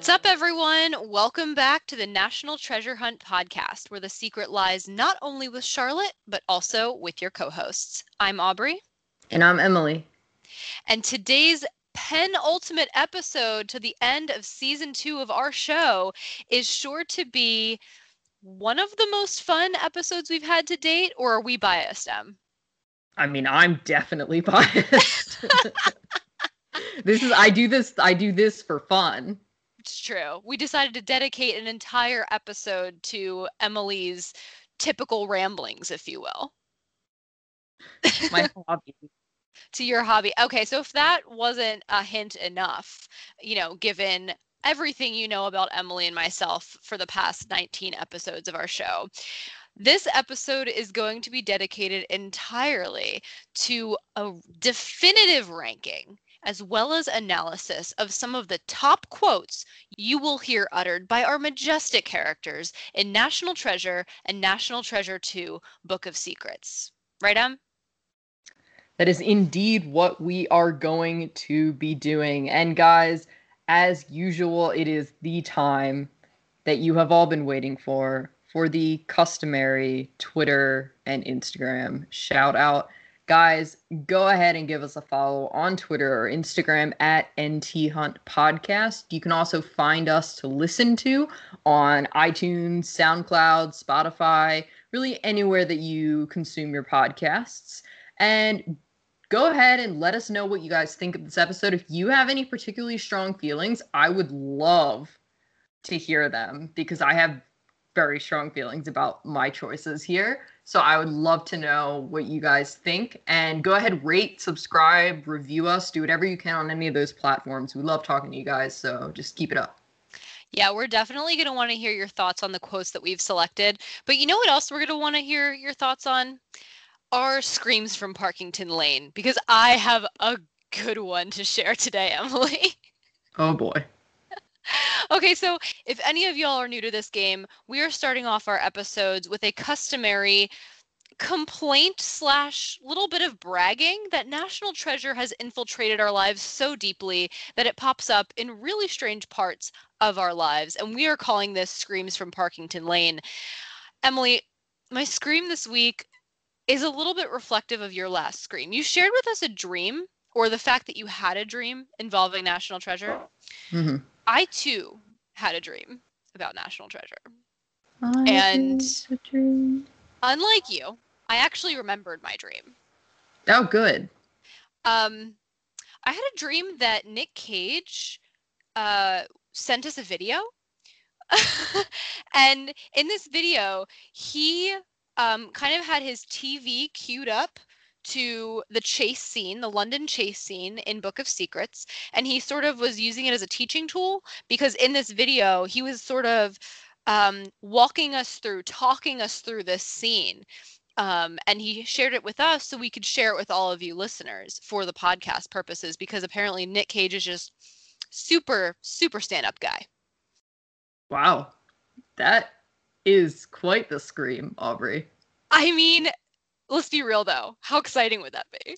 What's up, everyone? Welcome back to the National Treasure Hunt podcast, where the secret lies not only with Charlotte, but also with your co hosts. I'm Aubrey. And I'm Emily. And today's penultimate episode to the end of season two of our show is sure to be one of the most fun episodes we've had to date, or are we biased, Em? I mean, I'm definitely biased. this is I do this I do this for fun. It's true. We decided to dedicate an entire episode to Emily's typical ramblings, if you will. My hobby. to your hobby. Okay, so if that wasn't a hint enough, you know, given everything you know about Emily and myself for the past 19 episodes of our show. This episode is going to be dedicated entirely to a definitive ranking as well as analysis of some of the top quotes you will hear uttered by our majestic characters in National Treasure and National Treasure 2 Book of Secrets. Right, Em? That is indeed what we are going to be doing. And guys, as usual, it is the time that you have all been waiting for for the customary Twitter and Instagram shout out. Guys, go ahead and give us a follow on Twitter or Instagram at NT Hunt Podcast. You can also find us to listen to on iTunes, SoundCloud, Spotify, really anywhere that you consume your podcasts. And go ahead and let us know what you guys think of this episode. If you have any particularly strong feelings, I would love to hear them because I have very strong feelings about my choices here. So I would love to know what you guys think. And go ahead, rate, subscribe, review us, do whatever you can on any of those platforms. We love talking to you guys. So just keep it up. Yeah, we're definitely going to want to hear your thoughts on the quotes that we've selected. But you know what else we're going to want to hear your thoughts on? Our screams from Parkington Lane, because I have a good one to share today, Emily. Oh boy. Okay, so if any of y'all are new to this game, we are starting off our episodes with a customary complaint slash little bit of bragging that National Treasure has infiltrated our lives so deeply that it pops up in really strange parts of our lives. And we are calling this Screams from Parkington Lane. Emily, my scream this week is a little bit reflective of your last scream. You shared with us a dream or the fact that you had a dream involving National Treasure. Mm-hmm. I too had a dream about National Treasure. I and unlike you, I actually remembered my dream. Oh, good. Um, I had a dream that Nick Cage uh, sent us a video. and in this video, he um, kind of had his TV queued up to the chase scene, the London chase scene in Book of Secrets, and he sort of was using it as a teaching tool because in this video he was sort of um, walking us through, talking us through this scene. Um, and he shared it with us so we could share it with all of you listeners for the podcast purposes because apparently Nick Cage is just super, super stand up guy. Wow. That is quite the scream, Aubrey. I mean, let's be real though. How exciting would that be?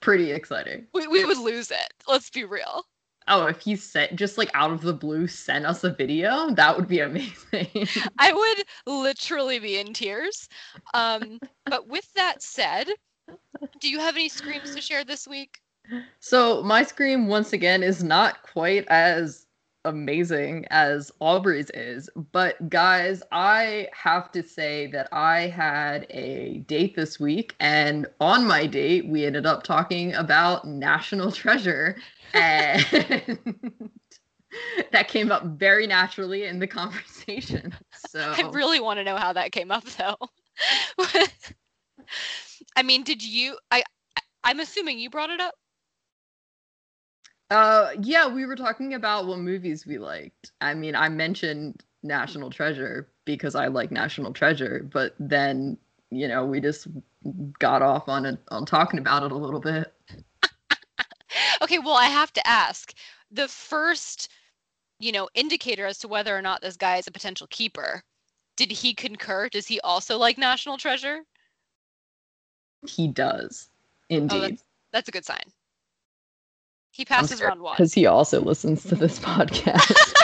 Pretty exciting. We, we would lose it. Let's be real. Oh, if he sent just like out of the blue sent us a video, that would be amazing. I would literally be in tears. Um, but with that said, do you have any screams to share this week? So my scream once again is not quite as amazing as Aubrey's is. But guys, I have to say that I had a date this week, and on my date, we ended up talking about National Treasure. And that came up very naturally in the conversation. So I really want to know how that came up though. I mean, did you I I'm assuming you brought it up? Uh, yeah, we were talking about what movies we liked. I mean, I mentioned National Treasure because I like National Treasure, but then you know we just got off on it on talking about it a little bit. okay, well, I have to ask the first, you know, indicator as to whether or not this guy is a potential keeper. Did he concur? Does he also like National Treasure? He does, indeed. Oh, that's, that's a good sign He passes around one. Because he also listens to this podcast.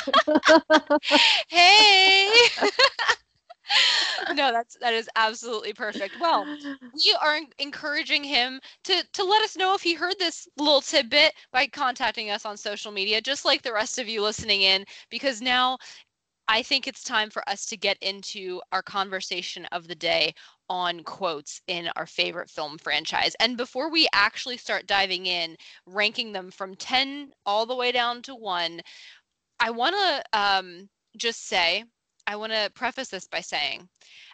hey. no, that's that is absolutely perfect. Well, we are encouraging him to to let us know if he heard this little tidbit by contacting us on social media, just like the rest of you listening in, because now I think it's time for us to get into our conversation of the day on quotes in our favorite film franchise. And before we actually start diving in, ranking them from 10 all the way down to 1, I want to um, just say, I want to preface this by saying,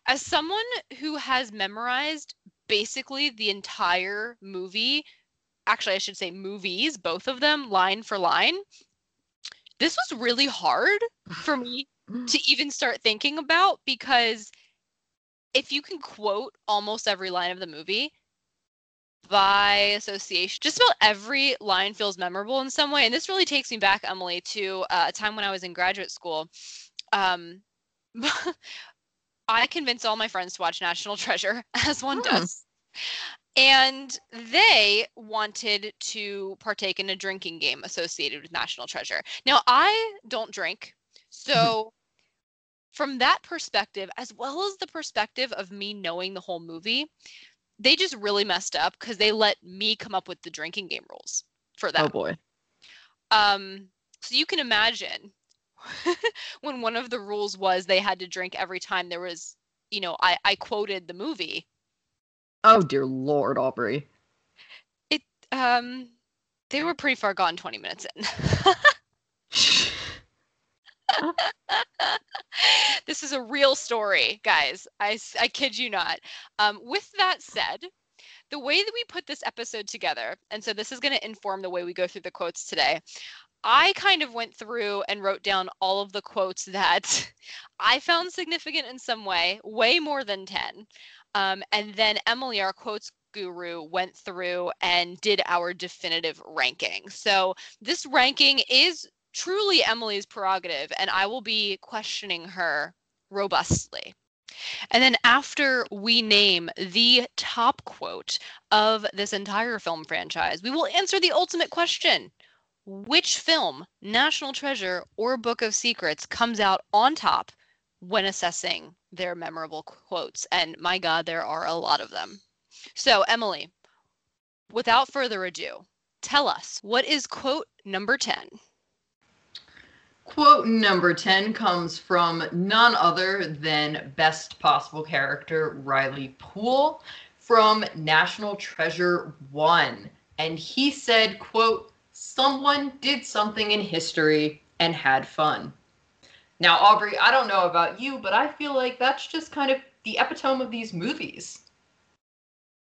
as someone who has memorized basically the entire movie, actually, I should say movies, both of them, line for line, this was really hard for me to even start thinking about because if you can quote almost every line of the movie by association, just about every line feels memorable in some way. And this really takes me back, Emily, to uh, a time when I was in graduate school. Um, I convinced all my friends to watch National Treasure, as one hmm. does. And they wanted to partake in a drinking game associated with National Treasure. Now, I don't drink. So, from that perspective, as well as the perspective of me knowing the whole movie, they just really messed up because they let me come up with the drinking game rules for that. Oh boy. Um, so you can imagine when one of the rules was they had to drink every time there was, you know, I, I quoted the movie. Oh dear Lord, Aubrey. It um they were pretty far gone 20 minutes in. this is a real story, guys. I, I kid you not. Um, with that said, the way that we put this episode together, and so this is going to inform the way we go through the quotes today. I kind of went through and wrote down all of the quotes that I found significant in some way, way more than 10. Um, and then Emily, our quotes guru, went through and did our definitive ranking. So this ranking is truly Emily's prerogative, and I will be questioning her robustly. And then after we name the top quote of this entire film franchise, we will answer the ultimate question. Which film, National Treasure or Book of Secrets, comes out on top when assessing their memorable quotes? And my God, there are a lot of them. So, Emily, without further ado, tell us what is quote number 10? Quote number 10 comes from none other than best possible character Riley Poole from National Treasure 1. And he said, quote, someone did something in history and had fun. Now, Aubrey, I don't know about you, but I feel like that's just kind of the epitome of these movies.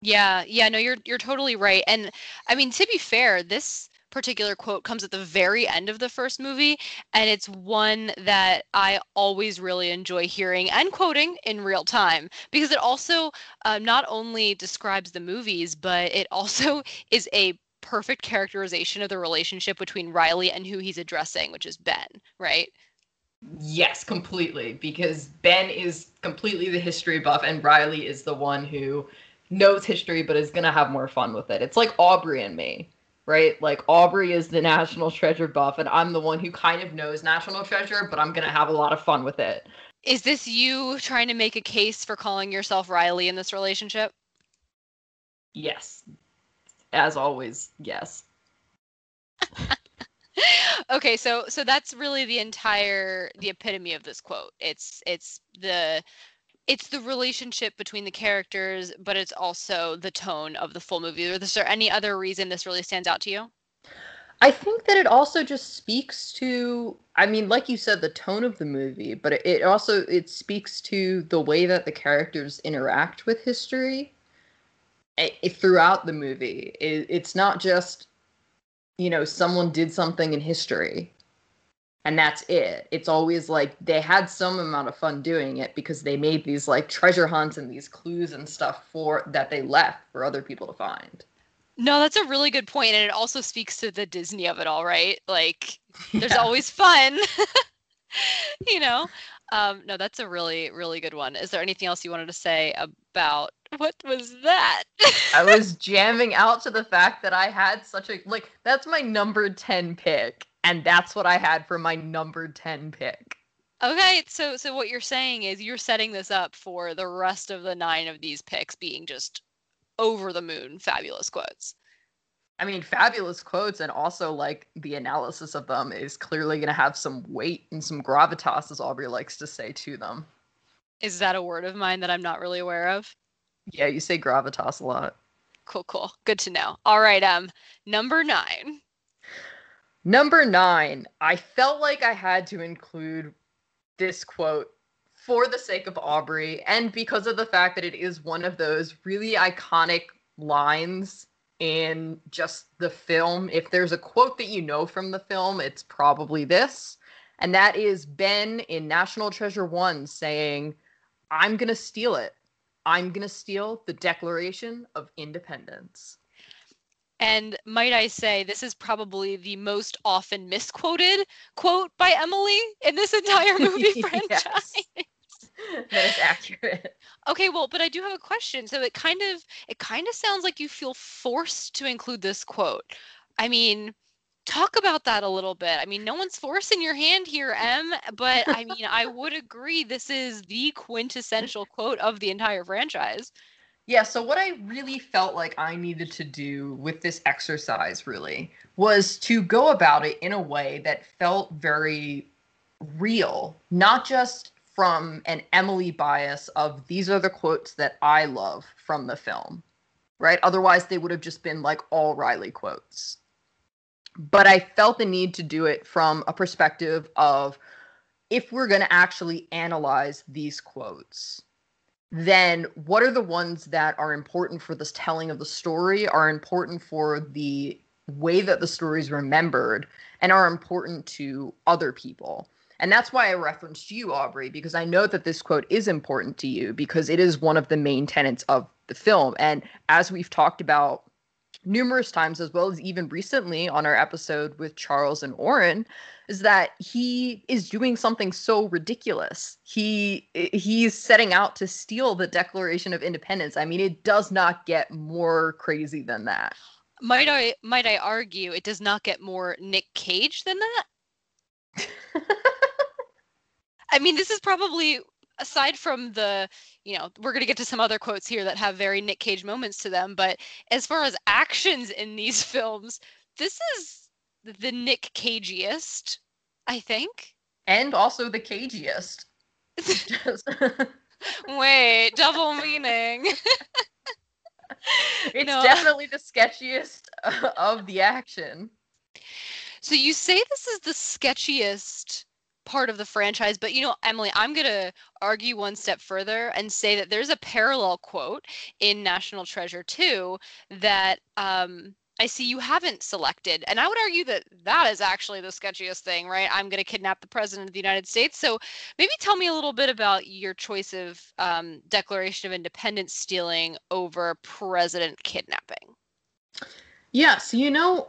Yeah, yeah, no, you're you're totally right. And I mean, to be fair, this particular quote comes at the very end of the first movie, and it's one that I always really enjoy hearing and quoting in real time because it also uh, not only describes the movies, but it also is a perfect characterization of the relationship between Riley and who he's addressing, which is Ben, right? Yes, completely. Because Ben is completely the history buff, and Riley is the one who knows history but is going to have more fun with it. It's like Aubrey and me right? Like Aubrey is the National Treasure buff, and I'm the one who kind of knows National Treasure, but I'm gonna have a lot of fun with it. Is this you trying to make a case for calling yourself Riley in this relationship? Yes. As always, yes. okay, so so that's really the entire the epitome of this quote. It's it's the it's the relationship between the characters, but it's also the tone of the full movie. Is there any other reason this really stands out to you? I think that it also just speaks to I mean like you said the tone of the movie, but it also it speaks to the way that the characters interact with history eh, throughout the movie. it's not just you know someone did something in history and that's it. It's always like they had some amount of fun doing it because they made these like treasure hunts and these clues and stuff for that they left for other people to find. No, that's a really good point and it also speaks to the Disney of it all, right? Like there's yeah. always fun. you know. Um, no, that's a really, really good one. Is there anything else you wanted to say about what was that? I was jamming out to the fact that I had such a like that's my number 10 pick and that's what I had for my number 10 pick. Okay, so so what you're saying is you're setting this up for the rest of the 9 of these picks being just over the moon fabulous quotes. I mean, fabulous quotes, and also like the analysis of them is clearly going to have some weight and some gravitas, as Aubrey likes to say to them. Is that a word of mine that I'm not really aware of? Yeah, you say gravitas a lot. Cool, cool. Good to know. All right, um, number nine. Number nine, I felt like I had to include this quote for the sake of Aubrey and because of the fact that it is one of those really iconic lines in just the film. If there's a quote that you know from the film, it's probably this. And that is Ben in National Treasure 1 saying, I'm going to steal it. I'm going to steal the Declaration of Independence. And might I say, this is probably the most often misquoted quote by Emily in this entire movie franchise. that is accurate. Okay, well, but I do have a question. So it kind of it kind of sounds like you feel forced to include this quote. I mean, talk about that a little bit. I mean, no one's forcing your hand here, Em, but I mean, I would agree this is the quintessential quote of the entire franchise. Yeah, so what I really felt like I needed to do with this exercise really was to go about it in a way that felt very real, not just from an Emily bias of these are the quotes that I love from the film, right? Otherwise, they would have just been like all Riley quotes. But I felt the need to do it from a perspective of if we're going to actually analyze these quotes, then what are the ones that are important for this telling of the story, are important for the way that the story is remembered, and are important to other people? And that's why I referenced you, Aubrey, because I know that this quote is important to you because it is one of the main tenets of the film. And as we've talked about numerous times, as well as even recently on our episode with Charles and Oren, is that he is doing something so ridiculous. He eh, he's setting out to steal the Declaration of Independence. I mean, it does not get more crazy than that. Might I might I argue it does not get more Nick Cage than that? I mean, this is probably aside from the, you know, we're going to get to some other quotes here that have very Nick Cage moments to them, but as far as actions in these films, this is the Nick Cagiest, I think. And also the cagiest. Wait, double meaning. it's no. definitely the sketchiest of the action. So you say this is the sketchiest part of the franchise. But you know, Emily, I'm going to argue one step further and say that there's a parallel quote in National Treasure 2 that um, I see you haven't selected. And I would argue that that is actually the sketchiest thing, right? I'm going to kidnap the president of the United States. So maybe tell me a little bit about your choice of um, Declaration of Independence stealing over president kidnapping. Yes, you know,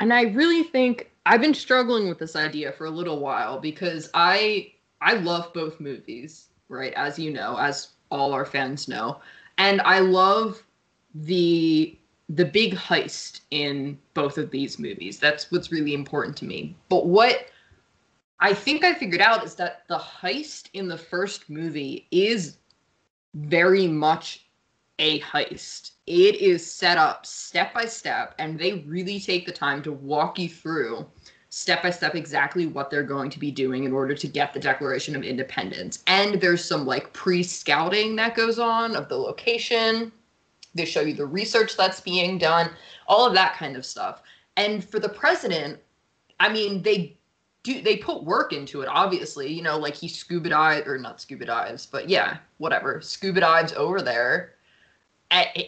and I really think I've been struggling with this idea for a little while because I I love both movies, right? As you know, as all our fans know. And I love the the big heist in both of these movies. That's what's really important to me. But what I think I figured out is that the heist in the first movie is very much a heist. It is set up step by step, and they really take the time to walk you through step by step exactly what they're going to be doing in order to get the Declaration of Independence. And there's some like pre scouting that goes on of the location. They show you the research that's being done, all of that kind of stuff. And for the president, I mean, they do they put work into it obviously you know like he scuba dives or not scuba dives but yeah whatever scuba dives over there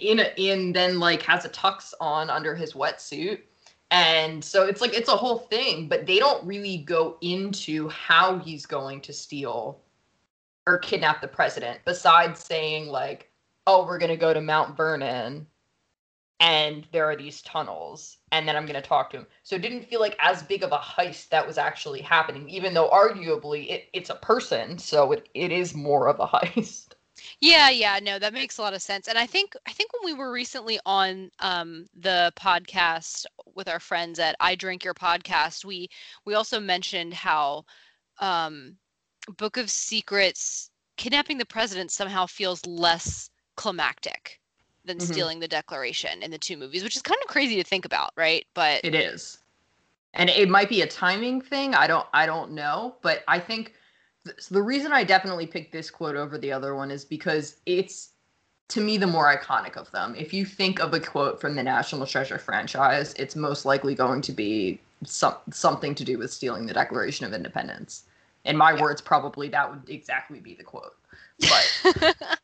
in a, in then like has a tux on under his wetsuit and so it's like it's a whole thing but they don't really go into how he's going to steal or kidnap the president besides saying like oh we're going to go to mount vernon and there are these tunnels and then i'm going to talk to him. So it didn't feel like as big of a heist that was actually happening even though arguably it, it's a person so it, it is more of a heist. Yeah yeah no that makes a lot of sense and i think i think when we were recently on um, the podcast with our friends at i drink your podcast we we also mentioned how um, book of secrets kidnapping the president somehow feels less climactic than mm-hmm. stealing the declaration in the two movies, which is kind of crazy to think about, right? But it is. And it might be a timing thing. I don't I don't know, but I think th- the reason I definitely picked this quote over the other one is because it's to me the more iconic of them. If you think of a quote from the National Treasure franchise, it's most likely going to be some something to do with stealing the Declaration of Independence. In my yeah. words, probably that would exactly be the quote. But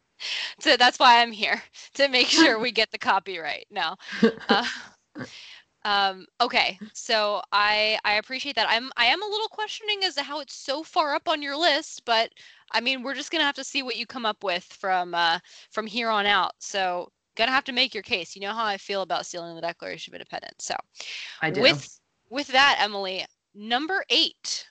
so that's why I'm here to make sure we get the copyright. No. Uh, um, okay, so I I appreciate that. I'm I am a little questioning as to how it's so far up on your list, but I mean we're just gonna have to see what you come up with from uh, from here on out. So gonna have to make your case. You know how I feel about stealing the Declaration of Independence. So I do. With with that, Emily, number eight.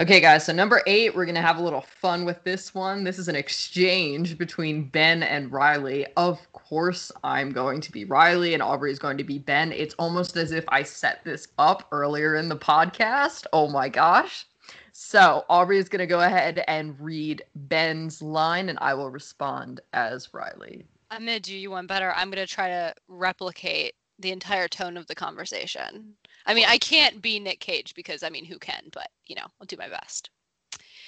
Okay, guys, so number eight, we're going to have a little fun with this one. This is an exchange between Ben and Riley. Of course, I'm going to be Riley and Aubrey is going to be Ben. It's almost as if I set this up earlier in the podcast. Oh my gosh. So, Aubrey is going to go ahead and read Ben's line, and I will respond as Riley. I'm going to do you one better. I'm going to try to replicate the entire tone of the conversation. I mean, I can't be Nick Cage because I mean, who can? But you know, I'll do my best.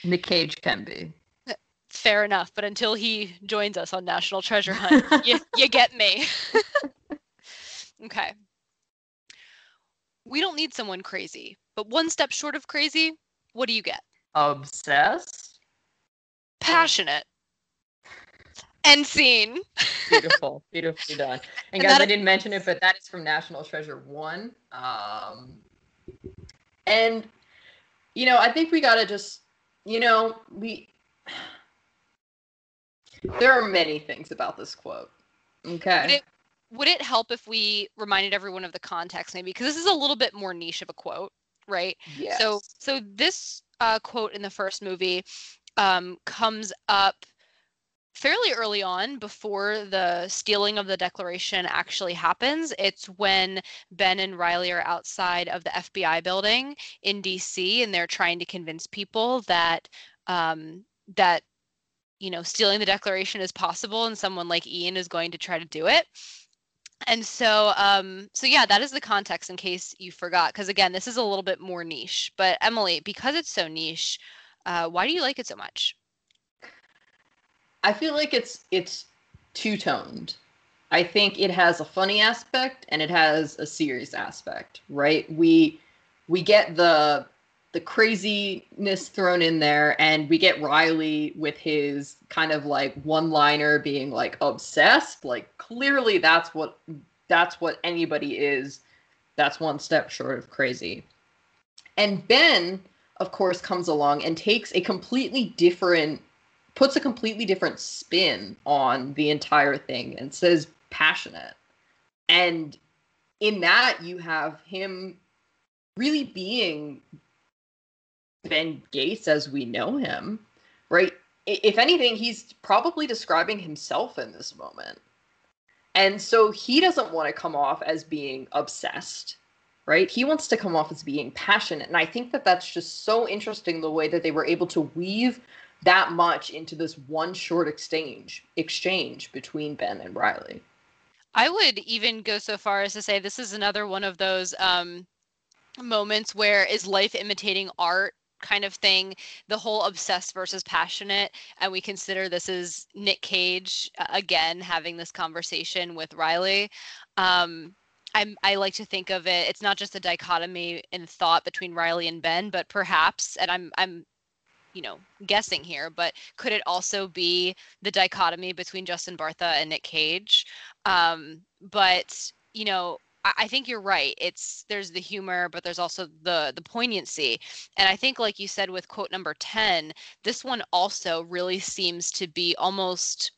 Nick Cage can be. Uh, fair enough, but until he joins us on National Treasure Hunt, you, you get me. okay. We don't need someone crazy, but one step short of crazy, what do you get? Obsessed. Passionate. End scene. Beautiful, beautifully done. And, and guys, I didn't mention it, but that is from National Treasure One. Um, and you know, I think we gotta just, you know, we. There are many things about this quote. Okay. Would it, would it help if we reminded everyone of the context, maybe? Because this is a little bit more niche of a quote, right? Yes. So, so this uh, quote in the first movie um, comes up fairly early on before the stealing of the declaration actually happens it's when ben and riley are outside of the fbi building in dc and they're trying to convince people that um, that you know stealing the declaration is possible and someone like ian is going to try to do it. And so um so yeah that is the context in case you forgot because again this is a little bit more niche but emily because it's so niche uh, why do you like it so much I feel like it's it's two toned. I think it has a funny aspect and it has a serious aspect, right? We we get the the craziness thrown in there and we get Riley with his kind of like one-liner being like obsessed, like clearly that's what that's what anybody is. That's one step short of crazy. And Ben of course comes along and takes a completely different puts a completely different spin on the entire thing and says passionate. And in that, you have him really being Ben Gates as we know him, right? If anything, he's probably describing himself in this moment. And so he doesn't want to come off as being obsessed, right? He wants to come off as being passionate. And I think that that's just so interesting the way that they were able to weave that much into this one short exchange exchange between Ben and Riley. I would even go so far as to say this is another one of those um, moments where is life imitating art kind of thing the whole obsessed versus passionate and we consider this is nick cage uh, again having this conversation with riley um, I'm, I like to think of it. It's not just a dichotomy in thought between Riley and Ben, but perhaps, and I'm I'm you know guessing here but could it also be the dichotomy between justin bartha and nick cage? Um, but you know I, I think you're right. It's there's the humor but there's also the the poignancy. And i think like you said with quote number 10 this one also really seems to be almost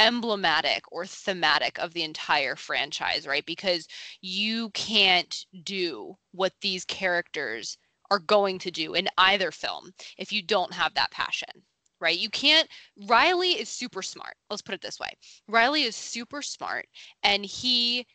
emblematic or thematic of the entire franchise, right? Because you can't do what these characters are going to do in either film if you don't have that passion right? You can't. Riley is super smart. Let's put it this way Riley is super smart and he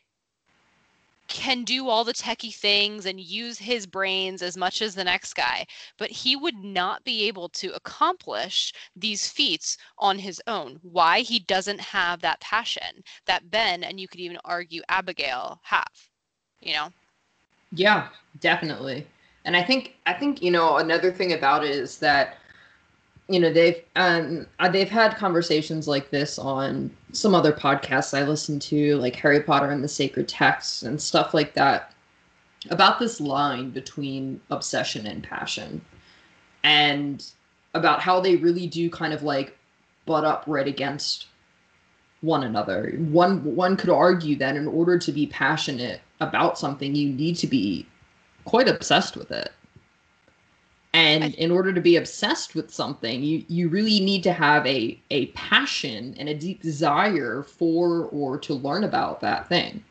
can do all the techie things and use his brains as much as the next guy, but he would not be able to accomplish these feats on his own. Why? He doesn't have that passion that Ben and you could even argue Abigail have, you know? Yeah, definitely. And I think I think you know another thing about it is that you know they've um uh, they've had conversations like this on some other podcasts I listen to, like Harry Potter and the Sacred Texts and stuff like that, about this line between obsession and passion, and about how they really do kind of like butt up right against one another. One one could argue that in order to be passionate about something, you need to be quite obsessed with it. And in order to be obsessed with something, you, you really need to have a, a passion and a deep desire for or to learn about that thing.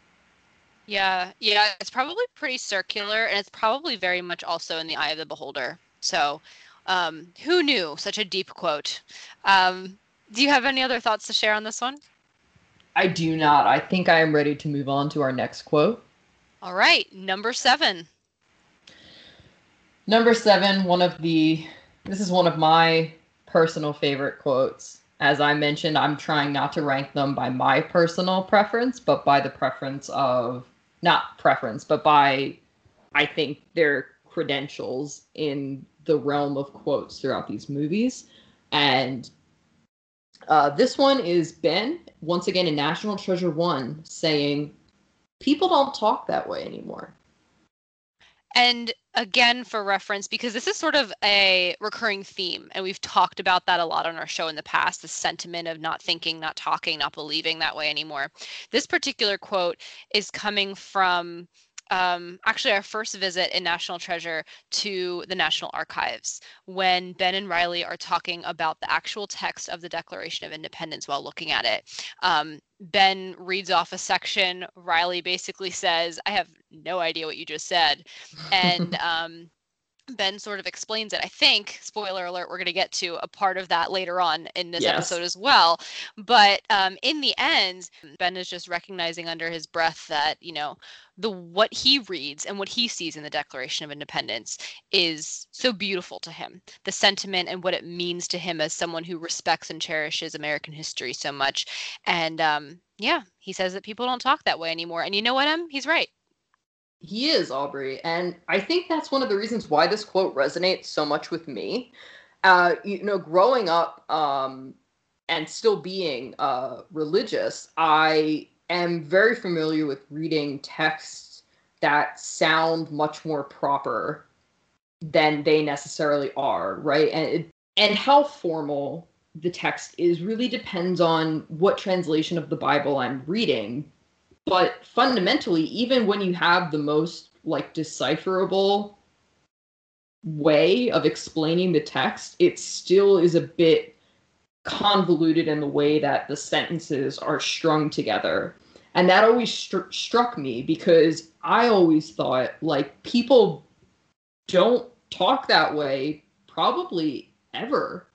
Yeah, yeah, it's probably pretty circular and it's probably very much also in the eye of the beholder. So, um, who knew such a deep quote? Um, do you have any other thoughts to share on this one? I do not. I think I am ready to move on to our next quote. All right, number seven. Number seven, one of the, this is one of my personal favorite quotes. As I mentioned, I'm trying not to rank them by my personal preference, but by the preference of, not preference, but by, I think, their credentials in the realm of quotes throughout these movies. And uh, this one is Ben, once again in National Treasure 1, saying, People don't talk that way anymore. And again, for reference, because this is sort of a recurring theme, and we've talked about that a lot on our show in the past the sentiment of not thinking, not talking, not believing that way anymore. This particular quote is coming from um, actually our first visit in National Treasure to the National Archives when Ben and Riley are talking about the actual text of the Declaration of Independence while looking at it. Um, ben reads off a section. Riley basically says, I have no idea what you just said. And um, Ben sort of explains it. I think, spoiler alert, we're going to get to a part of that later on in this yes. episode as well. But um, in the end, Ben is just recognizing under his breath that, you know, the what he reads and what he sees in the Declaration of Independence is so beautiful to him. The sentiment and what it means to him as someone who respects and cherishes American history so much. And um, yeah, he says that people don't talk that way anymore. And you know what, Em? He's right. He is Aubrey, and I think that's one of the reasons why this quote resonates so much with me. Uh, you know, growing up um, and still being uh, religious, I am very familiar with reading texts that sound much more proper than they necessarily are, right? And it, and how formal the text is really depends on what translation of the Bible I'm reading but fundamentally even when you have the most like decipherable way of explaining the text it still is a bit convoluted in the way that the sentences are strung together. And that always stru- struck me because i always thought like people don't talk that way probably ever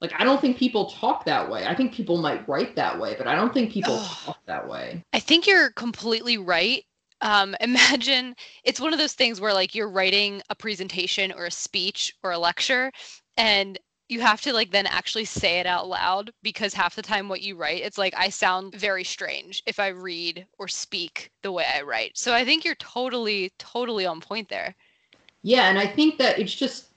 like I don't think people talk that way. I think people might write that way, but I don't think people talk that way. I think you're completely right. Um, imagine it's one of those things where like you're writing a presentation or a speech or a lecture and you have to like then actually say it out loud because half the time what you write it's like i sound very strange if i read or speak the way i write so i think you're totally totally on point there yeah and i think that it's just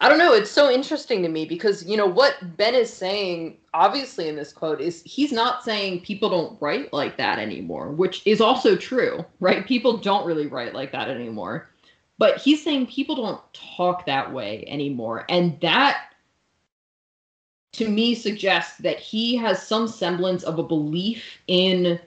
I don't know. It's so interesting to me because, you know, what Ben is saying, obviously, in this quote, is he's not saying people don't write like that anymore, which is also true, right? People don't really write like that anymore. But he's saying people don't talk that way anymore. And that, to me, suggests that he has some semblance of a belief in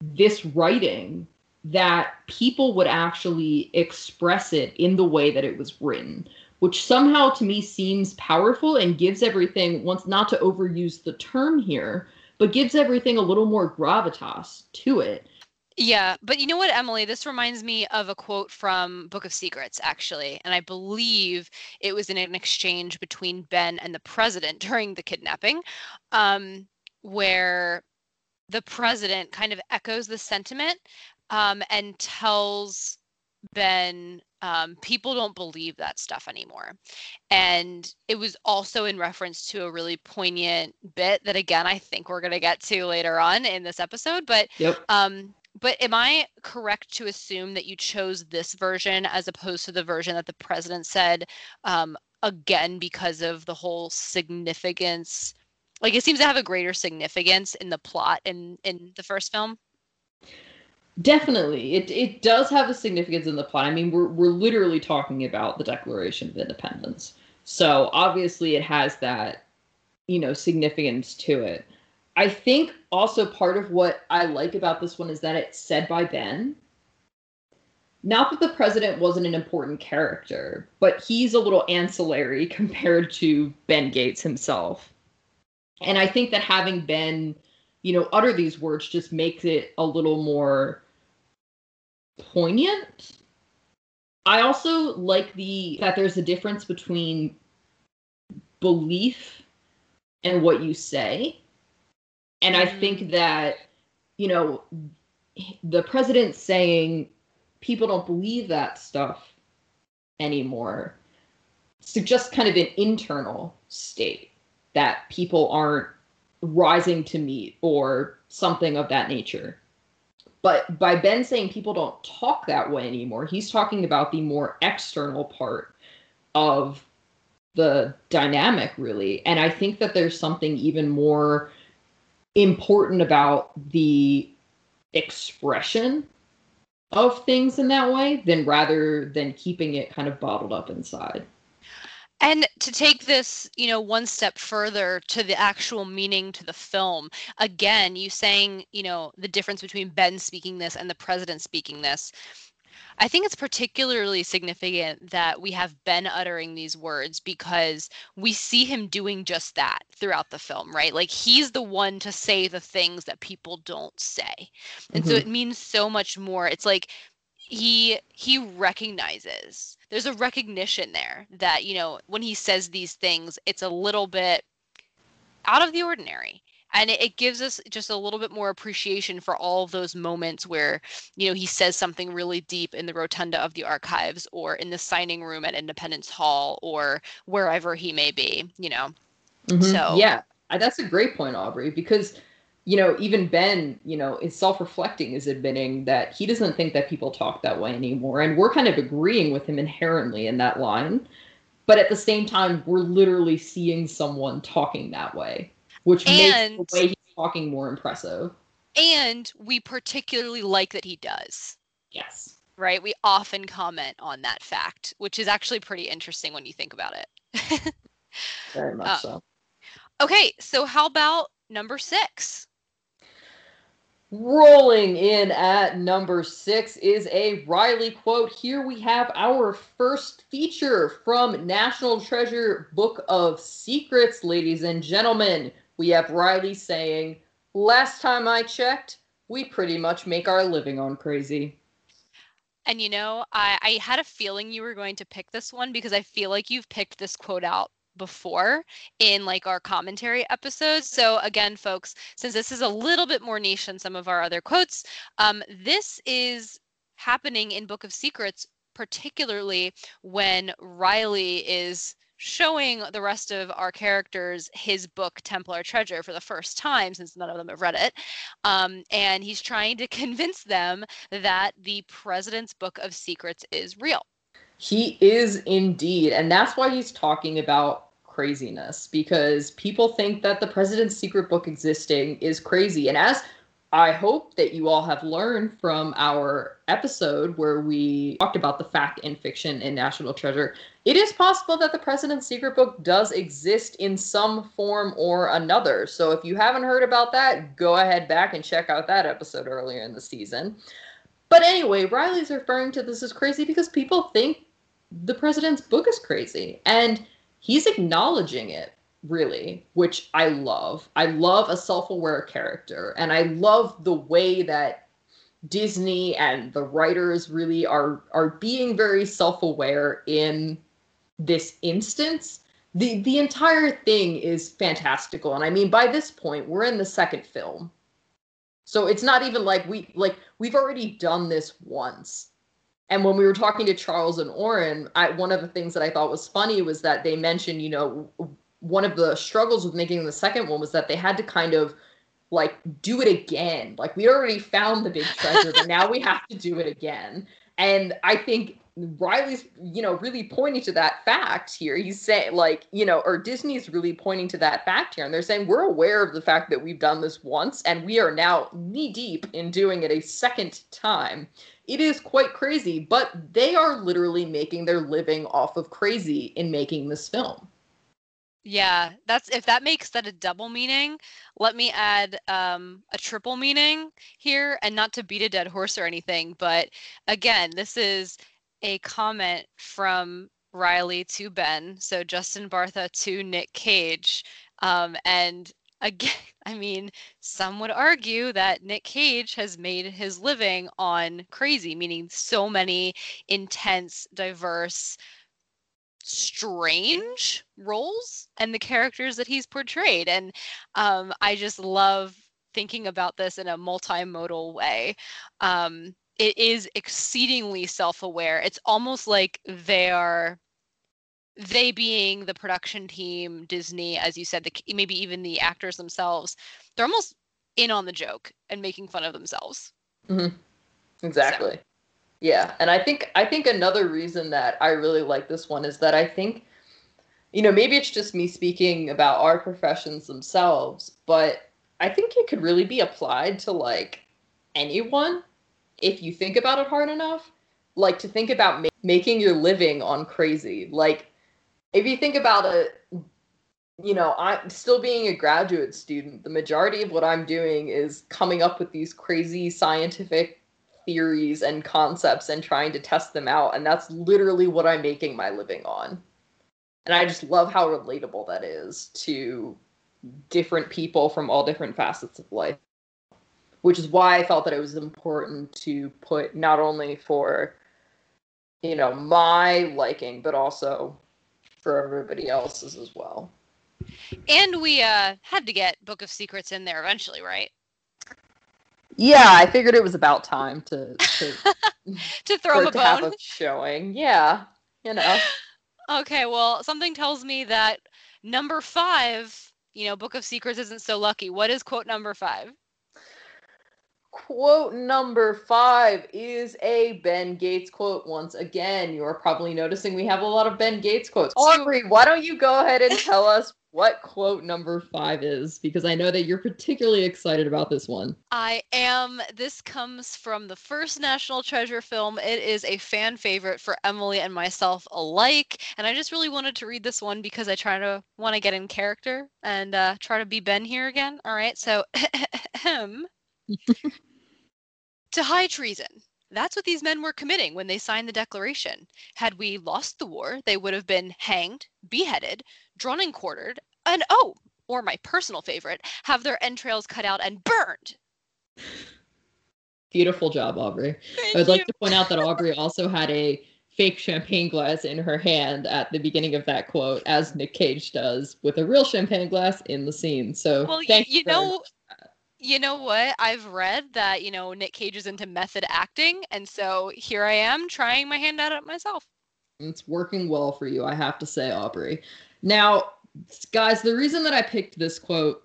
this writing that people would actually express it in the way that it was written which somehow to me seems powerful and gives everything once not to overuse the term here but gives everything a little more gravitas to it. Yeah, but you know what, Emily? This reminds me of a quote from Book of Secrets, actually. And I believe it was in an exchange between Ben and the president during the kidnapping, um, where the president kind of echoes the sentiment um, and tells Ben, um, people don't believe that stuff anymore. And it was also in reference to a really poignant bit that, again, I think we're going to get to later on in this episode. But Yep. um, but am I correct to assume that you chose this version as opposed to the version that the president said um, again because of the whole significance? Like it seems to have a greater significance in the plot in in the first film. Definitely. It it does have a significance in the plot. I mean, we're we're literally talking about the Declaration of Independence. So obviously it has that, you know, significance to it. I think also part of what I like about this one is that it's said by Ben. Not that the president wasn't an important character, but he's a little ancillary compared to Ben Gates himself. And I think that having Ben, you know, utter these words just makes it a little more poignant. I also like the that there's a difference between belief and what you say. And I think mm-hmm. that, you know, the president saying people don't believe that stuff anymore suggests kind of an internal state that people aren't rising to meet or something of that nature. But by Ben saying people don't talk that way anymore, he's talking about the more external part of the dynamic, really. And I think that there's something even more important about the expression of things in that way than rather than keeping it kind of bottled up inside. And to take this, you know, one step further to the actual meaning to the film, again, you saying, you know, the difference between Ben speaking this and the president speaking this. I think it's particularly significant that we have Ben uttering these words because we see him doing just that throughout the film, right? Like he's the one to say the things that people don't say. And so Mhm. it means so much more. It's like he he recognizes there's a recognition there that you know when he says these things it's a little bit out of the ordinary. And it, it gives us just a little bit more appreciation for all of those moments where you know he says something really deep in the rotunda of the archives or in the signing room at independence hall or wherever he may be you know? Mhm. So- yeah, that's a great point, Aubrey, because you know even Ben, you know, is self-reflecting, is admitting that he doesn't think that people talk that way anymore, and we're kind of agreeing with him inherently in that line. But at the same time, we're literally seeing someone talking that way, which And- makes the way he's talking more impressive. and we particularly like that he does Yes. right we often comment on that fact which is actually pretty interesting when you think about it Very much Uh, so. Okay, so how about number six? Rolling in at number six is a Riley quote. Here we have our first feature from National Treasure Book of Secrets, ladies and gentlemen. We have Riley saying, Last time I checked, we pretty much make our living on crazy. And you know, I, I had a feeling you were going to pick this one because I feel like you've picked this quote out before in like our commentary episodes. So again, folks, since this is a little bit more niche than some of our other quotes, um, this is happening in Book of Secrets, particularly when Riley is showing the rest of our characters his book Templar Treasure for the first time since none of them have read it. Um, and he's trying to convince them that the president's book of secrets is real. He is indeed. And that's why he's talking about craziness because people think that the president's secret book existing is crazy. And as I hope that you all have learned from our episode where we talked about the fact and fiction in National Treasure, it is possible that the president's secret book does exist in some form or another. So if you haven't heard about that, go ahead back and check out that episode earlier in the season. But anyway, Riley's referring to this as crazy because people think the president's book is crazy and he's acknowledging it really, which I love. I love a self-aware character, and I love the way that Disney and the writers really are are being very self-aware in this instance. The the entire thing is fantastical. And I mean by this point, we're in the second film. So it's not even like we like we've already done this once. And when we were talking to Charles and Oren, I, one of the things that I thought was funny was that they mentioned, you know, one of the struggles with making the second one was that they had to kind of like do it again. Like we already found the big treasure, but now we have to do it again. And I think Riley's, you know, really pointing to that fact here. He's saying, like, you know, or Disney's really pointing to that fact here. And they're saying, we're aware of the fact that we've done this once and we are now knee deep in doing it a second time. It is quite crazy, but they are literally making their living off of crazy in making this film. Yeah, that's if that makes that a double meaning, let me add um, a triple meaning here, and not to beat a dead horse or anything, but again, this is a comment from Riley to Ben, so Justin Bartha to Nick Cage, um, and again, I mean, some would argue that Nick Cage has made his living on crazy, meaning so many intense, diverse strange roles and the characters that he's portrayed. And um, I just love thinking about this in a multimodal way. Um, it is exceedingly self-aware. It's almost like they are they being the production team, Disney, as you said, the, maybe even the actors themselves, they're almost in on the joke and making fun of themselves. Mm-hmm. Exactly. So. Yeah, and I think I think another reason that I really like this one is that I think you know, maybe it's just me speaking about our professions themselves, but I think it could really be applied to like anyone if you think about it hard enough. Like to think about ma- making your living on crazy. Like if you think about it, you know, I'm still being a graduate student. The majority of what I'm doing is coming up with these crazy scientific theories and concepts and trying to test them out. And that's literally what I'm making my living on. And I just love how relatable that is to different people from all different facets of life. Which is why I felt that it was important to put not only for, you know, my liking, but also for everybody else's as well. And we uh, had to get Book of Secrets in there eventually, right? Yeah, I figured it was about time to to, to throw a to bone. Have a showing. Yeah, you know. Okay, well, something tells me that number five, you know, Book of Secrets isn't so lucky. What is quote number five? Quote number five is a Ben Gates quote. Once again, you're probably noticing we have a lot of Ben Gates quotes. Aubrey, why don't you go ahead and tell us what quote number five is because I know that you're particularly excited about this one. I am. This comes from the first National Treasure film. It is a fan favorite for Emily and myself alike. And I just really wanted to read this one because I try to want to get in character and uh, try to be Ben here again. All right. So, to high treason. That's what these men were committing when they signed the Declaration. Had we lost the war, they would have been hanged, beheaded, drawn and quartered, and oh, or my personal favorite, have their entrails cut out and burned. Beautiful job, Aubrey. Thank I'd you. like to point out that Aubrey also had a fake champagne glass in her hand at the beginning of that quote, as Nick Cage does with a real champagne glass in the scene. So, well, thank you, you know, you know what? I've read that, you know, Nick Cage is into method acting. And so here I am trying my hand at it myself. It's working well for you, I have to say, Aubrey. Now, guys, the reason that I picked this quote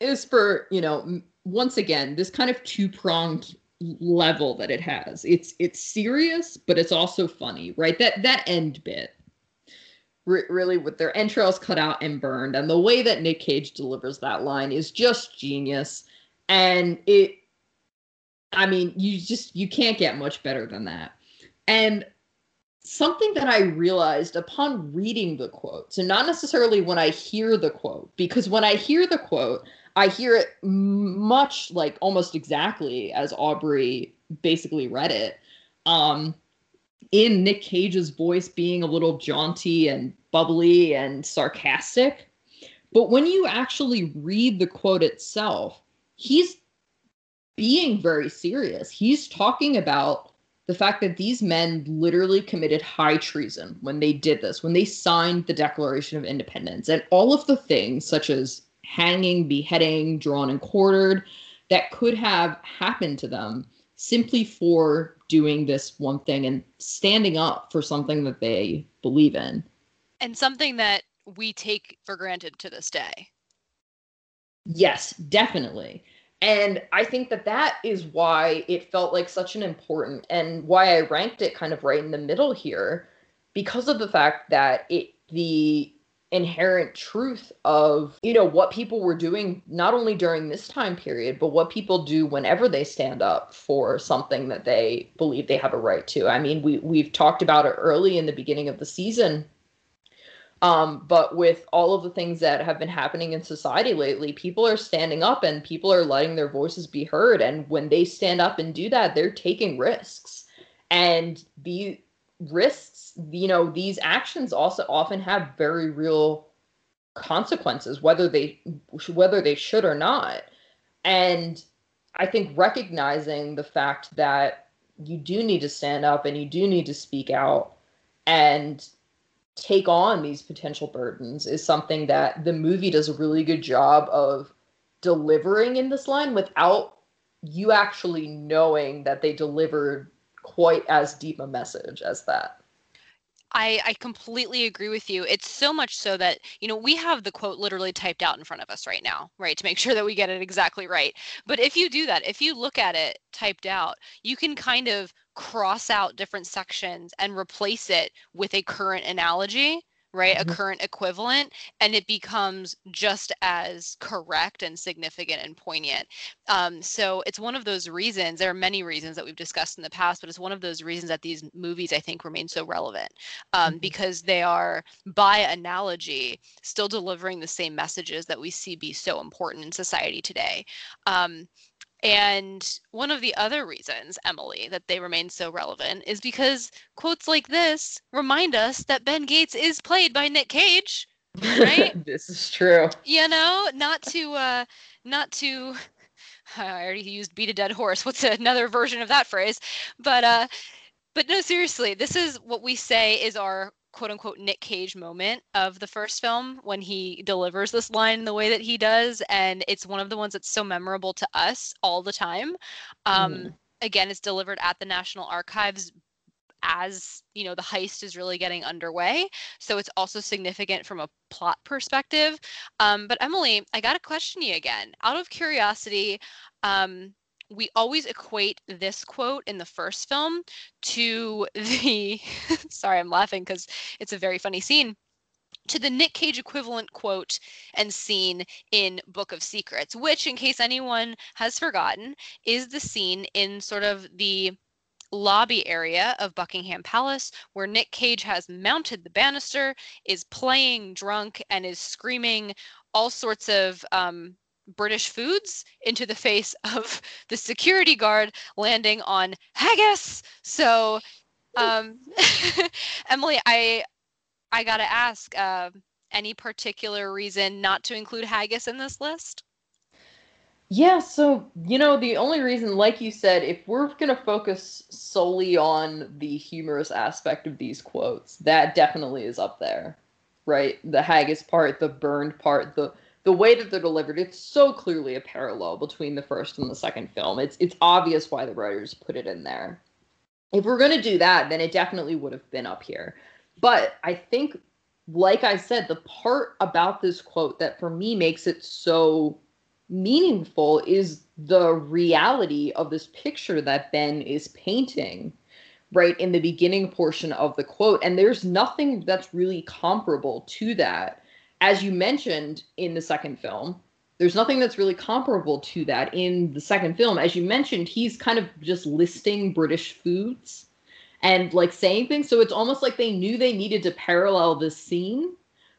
is for, you know, once again, this kind of two-pronged level that it has. It's it's serious, but it's also funny, right? That that end bit really with their entrails cut out and burned. And the way that Nick Cage delivers that line is just genius. And it, I mean, you just, you can't get much better than that. And something that I realized upon reading the quote, so not necessarily when I hear the quote, because when I hear the quote, I hear it much like almost exactly as Aubrey basically read it. Um, in Nick Cage's voice being a little jaunty and bubbly and sarcastic. But when you actually read the quote itself, he's being very serious. He's talking about the fact that these men literally committed high treason when they did this, when they signed the Declaration of Independence, and all of the things such as hanging, beheading, drawn and quartered that could have happened to them simply for doing this one thing and standing up for something that they believe in. And something that we take for granted to this day. Yes, definitely. And I think that that is why it felt like such an important and why I ranked it kind of right in the middle here because of the fact that it the inherent truth of you know what people were doing not only during this time period but what people do whenever they stand up for something that they believe they have a right to. I mean we we've talked about it early in the beginning of the season um, but with all of the things that have been happening in society lately people are standing up and people are letting their voices be heard. And when they stand up and do that they're taking risks. And the risks you know these actions also often have very real consequences whether they whether they should or not and i think recognizing the fact that you do need to stand up and you do need to speak out and take on these potential burdens is something that the movie does a really good job of delivering in this line without you actually knowing that they delivered quite as deep a message as that. I, I completely agree with you. It's so much so that, you know, we have the quote literally typed out in front of us right now, right, to make sure that we get it exactly right. But if you do that, if you look at it typed out, you can kind of cross out different sections and replace it with a current analogy right mm-hmm. a current equivalent and it becomes just as correct and significant and poignant um, so it's one of those reasons there are many reasons that we've discussed in the past but it's one of those reasons that these movies i think remain so relevant um, mm-hmm. because they are by analogy still delivering the same messages that we see be so important in society today um, and one of the other reasons, Emily, that they remain so relevant is because quotes like this remind us that Ben Gates is played by Nick Cage, right? this is true. You know, not to uh not to I already used beat a dead horse. What's another version of that phrase? But uh but no seriously, this is what we say is our quote unquote Nick Cage moment of the first film when he delivers this line the way that he does. And it's one of the ones that's so memorable to us all the time. Um, mm. Again, it's delivered at the National Archives as you know the heist is really getting underway so it's also significant from a plot perspective um, but emily i got to question you again out of curiosity um, we always equate this quote in the first film to the sorry i'm laughing because it's a very funny scene to the Nick Cage equivalent quote and scene in Book of Secrets, which, in case anyone has forgotten, is the scene in sort of the lobby area of Buckingham Palace where Nick Cage has mounted the banister, is playing drunk, and is screaming all sorts of um, British foods into the face of the security guard landing on haggis. So, um, Emily, I I gotta ask, uh, any particular reason not to include haggis in this list? Yeah, so you know, the only reason, like you said, if we're gonna focus solely on the humorous aspect of these quotes, that definitely is up there, right? The haggis part, the burned part, the the way that they're delivered, it's so clearly a parallel between the first and the second film. It's it's obvious why the writers put it in there. If we're gonna do that, then it definitely would have been up here. But I think, like I said, the part about this quote that for me makes it so meaningful is the reality of this picture that Ben is painting right in the beginning portion of the quote. And there's nothing that's really comparable to that as you mentioned in the second film, there's nothing that's really comparable to that in the second film. As you mentioned, he's kind of just listing British foods and like saying things. So it's almost like they knew they needed to parallel this scene,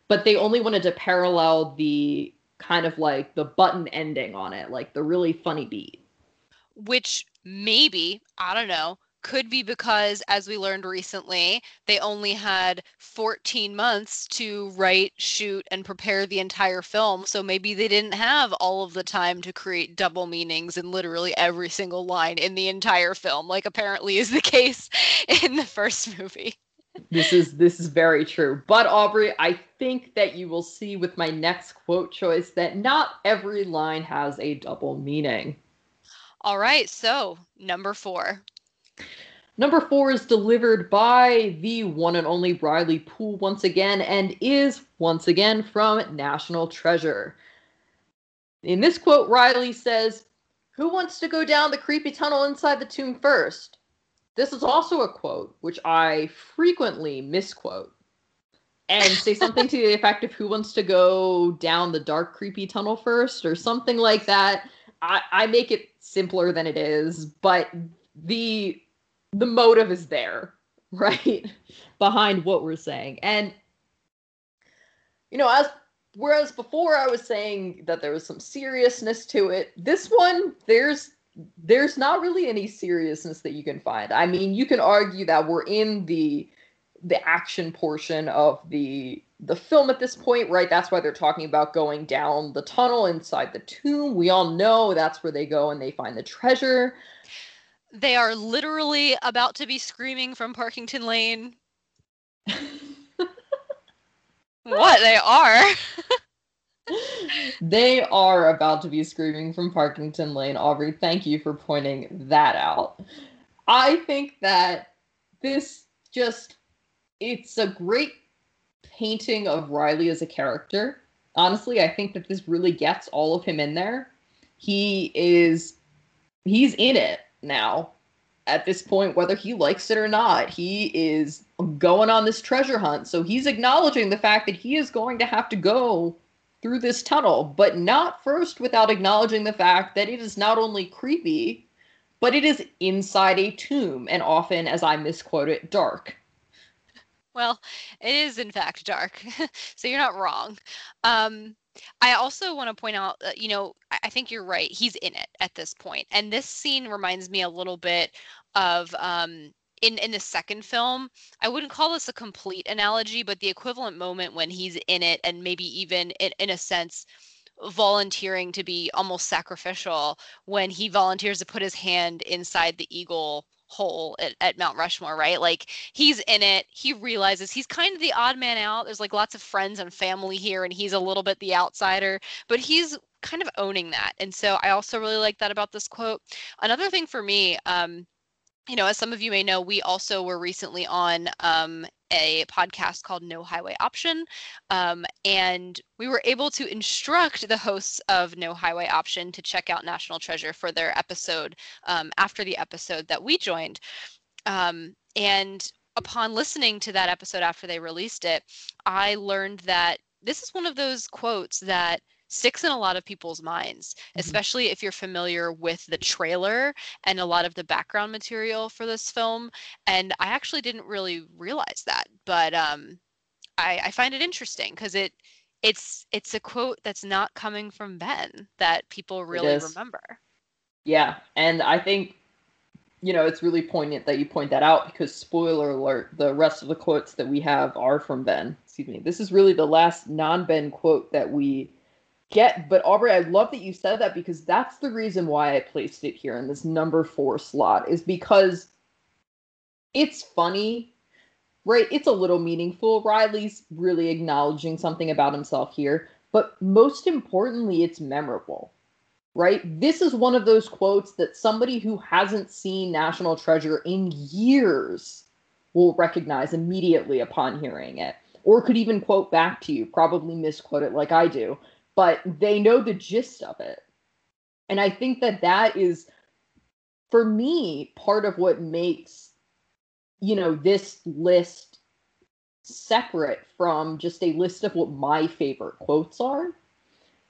but they only wanted to parallel the kind of like the button ending on it, like the really funny beat. Which maybe, I don't know, could be because, as we learned recently, they only had 14 months to write, shoot, and prepare the entire film. So maybe they didn't have all of the time to create double meanings in literally every single line in the entire film, like apparently is the case in the first movie. this is this is very true. But Aubrey, I think that you will see with my next quote choice that not every line has a double meaning. All right, so number 4. Number four is delivered by the one and only Riley Poole once again and is once again from National Treasure. In this quote, Riley says, Who wants to go down the creepy tunnel inside the tomb first? This is also a quote which I frequently misquote and say something to the effect of who wants to go down the dark, creepy tunnel first or something like that. I, I make it simpler than it is, but the the motive is there, right? Behind what we're saying. And you know, as whereas before I was saying that there was some seriousness to it, this one there's there's not really any seriousness that you can find. I mean, you can argue that we're in the the action portion of the the film at this point, right? That's why they're talking about going down the tunnel inside the tomb. We all know that's where they go and they find the treasure. They are literally about to be screaming from Parkington Lane. what they are. they are about to be screaming from Parkington Lane. Aubrey, thank you for pointing that out. I think that this just it's a great painting of Riley as a character. Honestly, I think that this really gets all of him in there. He is he's in it now at this point, whether he likes it or not. He is going on this treasure hunt. So he's acknowledging the fact that he is going to have to go through this tunnel, but not first without acknowledging the fact that it is not only creepy, but it is inside a tomb, and often, as I misquote it, dark. Well, it is in fact dark, so you're not wrong. Um, I also want to point out, uh, you know, I, I think you're right. He's in it at this point, and this scene reminds me a little bit of um, in in the second film. I wouldn't call this a complete analogy, but the equivalent moment when he's in it, and maybe even in, in a sense volunteering to be almost sacrificial when he volunteers to put his hand inside the eagle hole at, at Mount Rushmore, right? Like he's in it. He realizes he's kind of the odd man out. There's like lots of friends and family here, and he's a little bit the outsider, but he's kind of owning that. And so I also really like that about this quote. Another thing for me, um, you know, as some of you may know, we also were recently on um, a podcast called No Highway Option. Um, and we were able to instruct the hosts of No Highway Option to check out National Treasure for their episode um, after the episode that we joined. Um, and upon listening to that episode after they released it, I learned that this is one of those quotes that sticks in a lot of people's minds, mm-hmm. especially if you're familiar with the trailer and a lot of the background material for this film. And I actually didn't really realize that, but um, I, I find it interesting because it it's it's a quote that's not coming from Ben that people really remember. Yeah, and I think you know it's really poignant that you point that out because spoiler alert, the rest of the quotes that we have are from Ben. Excuse me. This is really the last non-Ben quote that we get but aubrey i love that you said that because that's the reason why i placed it here in this number four slot is because it's funny right? It's a little meaningful. Riley's really acknowledging something about himself here but most importantly it's memorable right? This is one of those quotes that somebody who hasn't seen national treasure in years will recognize immediately upon hearing it or could even quote back to you probably misquote it like i do but they know the gist of it. And I think that that is, for me, part of what makes, you know, this list separate from just a list of what my favorite quotes are,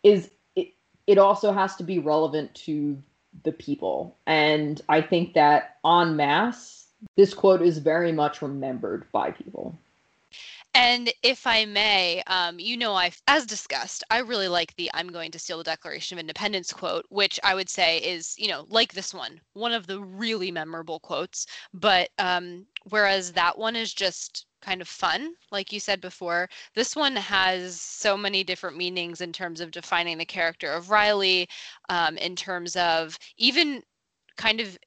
is it, it also has to be relevant to the people. And I think that en masse, this quote is very much remembered by people. And if I may, um, you know, I, as discussed, I really like the "I'm going to steal the Declaration of Independence" quote, which I would say is, you know, like this one, one of the really memorable quotes. But um, whereas that one is just kind of fun, like you said before, this one has so many different meanings in terms of defining the character of Riley, um, in terms of even kind of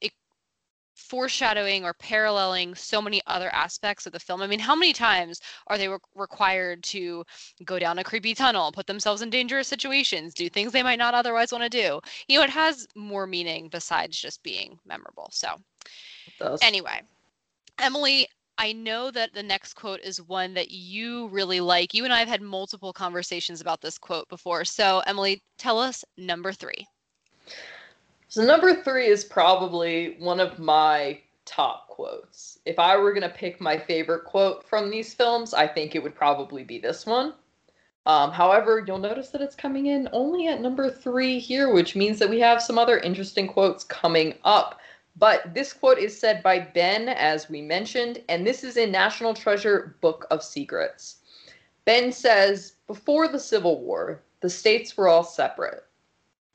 foreshadowing or paralleling so many other aspects of the film. I mean, how many times are they re- required to go down a creepy tunnel, put themselves in dangerous situations, do things they might not otherwise want to do? You know, it has more meaning besides just being memorable. So, anyway, Emily, I know that the next quote is one that you really like. You and I have had multiple conversations about this quote before. So, Emily, tell us number three. So number three is probably one of my top quotes. If I were gonna pick my favorite quote from these films, I think it would probably be this one. Um, however, you'll notice that it's coming in only at number three here, which means that we have some other interesting quotes coming up. But this quote is said by Ben, as we mentioned, and this is in National Treasure Book of Secrets. Ben says, Before the Civil War, the states were all separate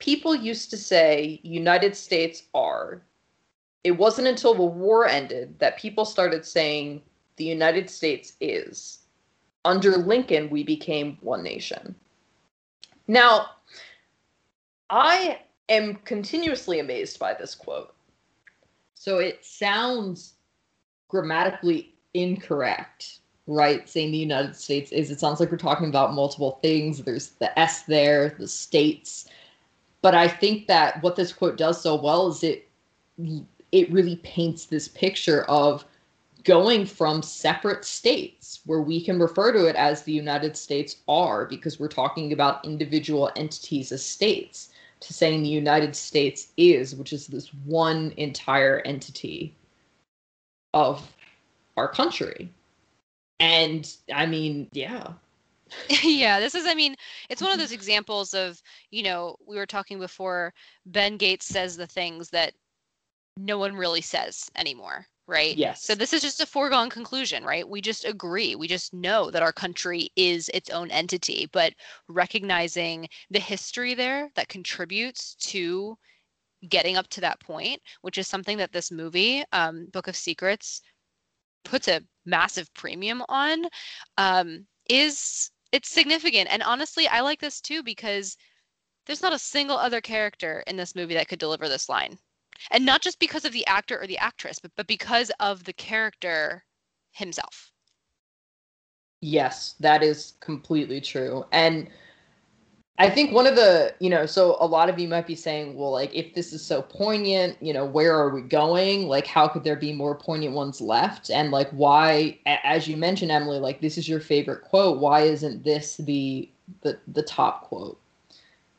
people used to say United States are. It wasn't until the war ended that people started saying the United States is. Under Lincoln, we became one nation. Now, I am continuously amazed by this quote. So it sounds grammatically incorrect, right? Saying the United States is. It sounds like we're talking about multiple things. There's the S there, the states but I think that what this quote does so well is it it really paints this picture of going from separate states where we can refer to it as the United States are because we're talking about individual entities as states to saying the United States is, which is this one entire entity of our country. And I mean, yeah, yeah, this is, I mean, it's one of those examples of, you know, we were talking before, Ben Gates says the things that no one really says anymore, right? Yes. So this is just a foregone conclusion, right? We just agree. We just know that our country is its own entity, but recognizing the history there that contributes to getting up to that point, which is something that this movie, um, Book of Secrets, puts a massive premium on, um, is it's significant. And honestly, I like this too because there's not a single other character in this movie that could deliver this line. And not just because of the actor or the actress, but, but because of the character himself. Yes, that is completely true. And I think one of the, you know, so a lot of you might be saying, well, like, if this is so poignant, you know, where are we going? Like, how could there be more poignant ones left? And, like, why, as you mentioned, Emily, like, this is your favorite quote. Why isn't this the, the, the top quote?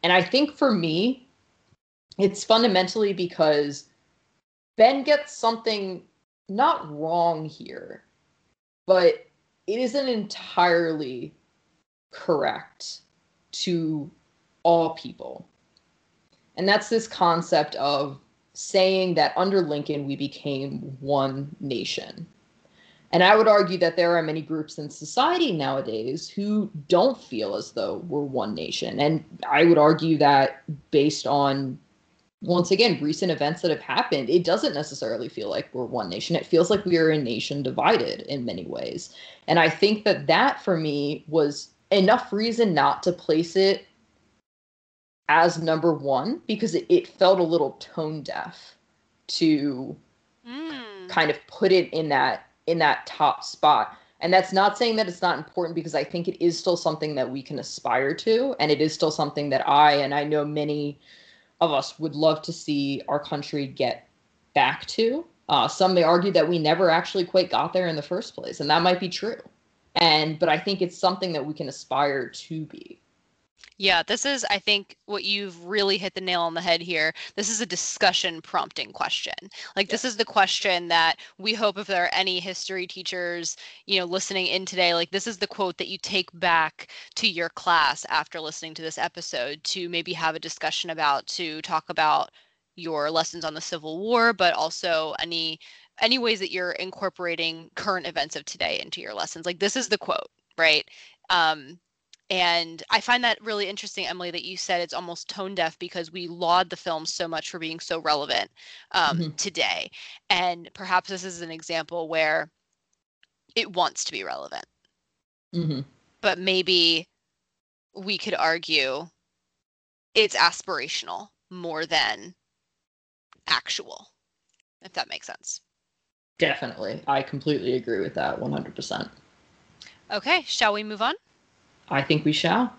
And I think for me, it's fundamentally because Ben gets something not wrong here, but it isn't entirely correct to all people. And that's this concept of saying that under Lincoln we became one nation. And I would argue that there are many groups in society nowadays who don't feel as though we're one nation. And I would argue that based on, once again, recent events that have happened, it doesn't necessarily feel like we're one nation. It feels like we are a nation divided in many ways. And I think that that for me was enough reason not to place it as number one because it, it felt a little tone deaf to mm. kind of put it in that in that top spot. And that's not saying that it's not important because i think it is still something that we can aspire to and it is still something that i and i know many of us would love to see our country get back to. Uh, some may argue that we never actually quite got there in the first place and that might be true and but i think it's something that we can aspire to be yeah, this is, I think, what you've really hit the nail on the head here. This is a discussion prompting question. Like, this is the question that we hope if there are any history teachers, you know, listening in today, like, this is the quote that you take back to your class after listening to this episode to maybe have a discussion about, to talk about your lessons on the Civil War, but also any any ways that you're incorporating current events of today into your lessons. Like this is the quote. right? Um, and I find that really interesting, Emily, that you said it's almost tone deaf because we laud the film so much for being so relevant um, mm-hmm. today. And perhaps this is an example where it wants to be relevant. Mm-hmm. But maybe we could argue it's aspirational more than actual, if that makes sense. Definitely. I completely agree with that 100%. Okay, shall we move on? I think we shall.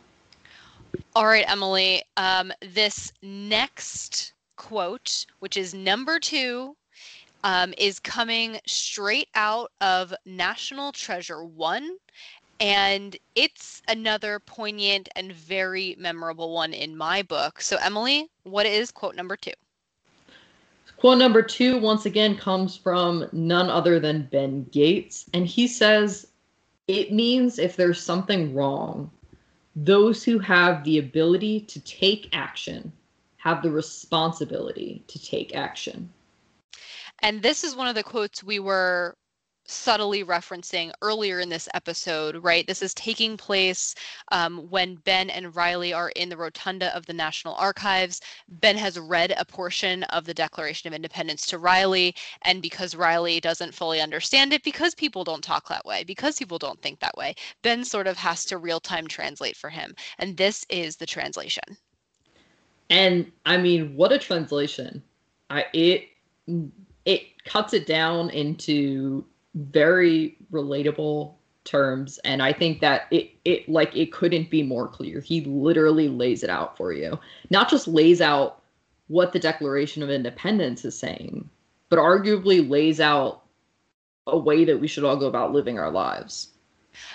All right, Emily. Um, this next quote, which is number two, um, is coming straight out of National Treasure One. And it's another poignant and very memorable one in my book. So, Emily, what is quote number two? Quote number two, once again, comes from none other than Ben Gates. And he says, it means if there's something wrong, those who have the ability to take action have the responsibility to take action. And this is one of the quotes we were subtly referencing earlier in this episode, right? This is taking place um, when Ben and Riley are in the rotunda of the National Archives. Ben has read a portion of the Declaration of Independence to Riley, and because Riley doesn't fully understand it, because people don't talk that way, because people don't think that way, Ben sort of has to real time translate for him. And this is the translation. And I mean, what a translation! I it it cuts it down into very relatable terms and i think that it it like it couldn't be more clear. He literally lays it out for you. Not just lays out what the declaration of independence is saying but arguably lays out a way that we should all go about living our lives.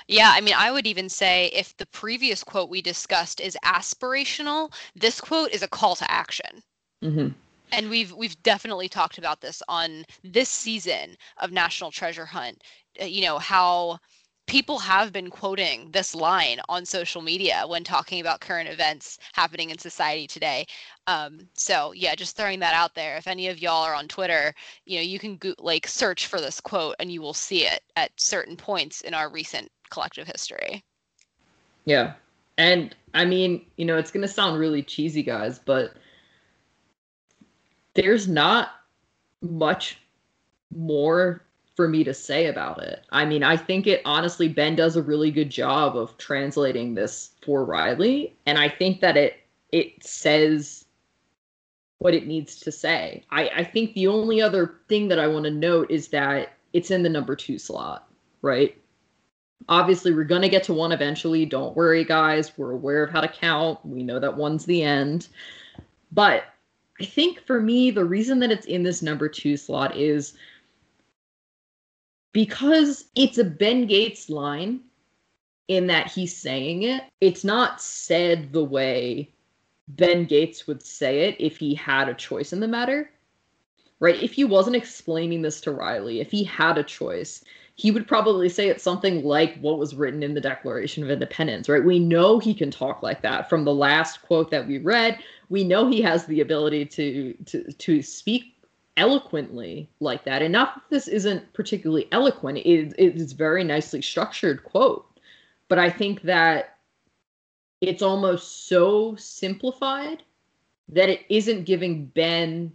Yeah, I mean, I would even say if the previous quote we discussed is aspirational, this quote is a call to action. Mm-hmm and we've we've definitely talked about this on this season of National Treasure Hunt. Uh, you know how people have been quoting this line on social media when talking about current events happening in society today. Um, so yeah, just throwing that out there. If any of y'all are on Twitter, you know you can go- like search for this quote and you will see it at certain points in our recent collective history. Yeah, and I mean, you know, it's gonna sound really cheesy, guys, but there's not much more for me to say about it. I mean, I think it honestly Ben does a really good job of translating this for Riley, and I think that it it says what it needs to say. I, I think the only other thing that I want to note is that it's in the number two slot, right? Obviously, we're going to get to one eventually. Don't worry, guys. We're aware of how to count. We know that one's the end. But I think for me, the reason that it's in this number two slot is because it's a Ben Gates line in that he's saying it. It's not said the way Ben Gates would say it if he had a choice in the matter. Right? If he wasn't explaining this to Riley, if he had a choice, he would probably say it's something like what was written in the Declaration of Independence, right? We know he can talk like that from the last quote that we read we know he has the ability to to to speak eloquently like that. And not that this isn't particularly eloquent; it, it is very nicely structured quote. But I think that it's almost so simplified that it isn't giving Ben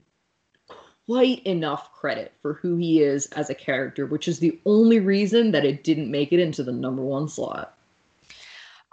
quite enough credit for who he is as a character, which is the only reason that it didn't make it into the number one slot.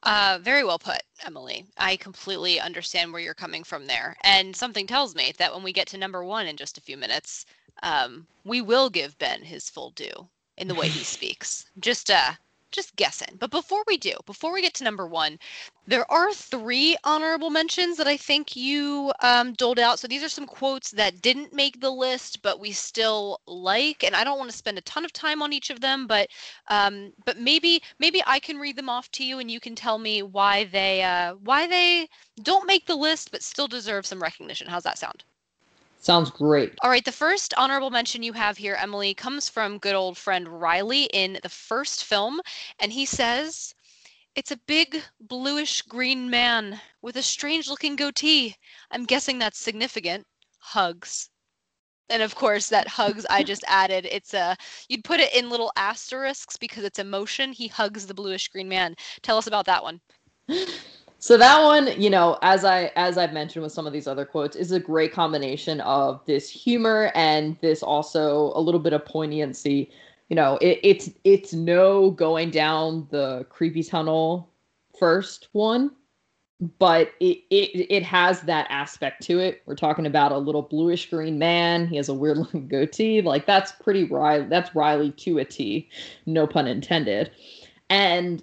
Uh, very well put, Emily. I completely understand where you're coming from there. And something tells me that when we get to number one in just a few minutes, um, we will give Ben his full due in the way he speaks. Just uh, just guessing. But before we do, before we get to number one, there are three honorable mentions that I think you um, doled out. So these are some quotes that didn't make the list, but we still like. And I don't want to spend a ton of time on each of them, but um, but maybe maybe I can read them off to you, and you can tell me why they uh, why they don't make the list, but still deserve some recognition. How's that sound? Sounds great. All right, the first honorable mention you have here, Emily, comes from good old friend Riley in the first film, and he says, It's a big bluish green man with a strange looking goatee. I'm guessing that's significant. Hugs. And of course, that hugs I just added. It's a you'd put it in little asterisks because it's emotion. He hugs the bluish green man. Tell us about that one. So that one, you know, as I as I've mentioned with some of these other quotes, is a great combination of this humor and this also a little bit of poignancy. You know, it, it's it's no going down the creepy tunnel first one, but it, it it has that aspect to it. We're talking about a little bluish green man. He has a weird looking goatee. Like that's pretty Riley. That's Riley to a T, no pun intended. And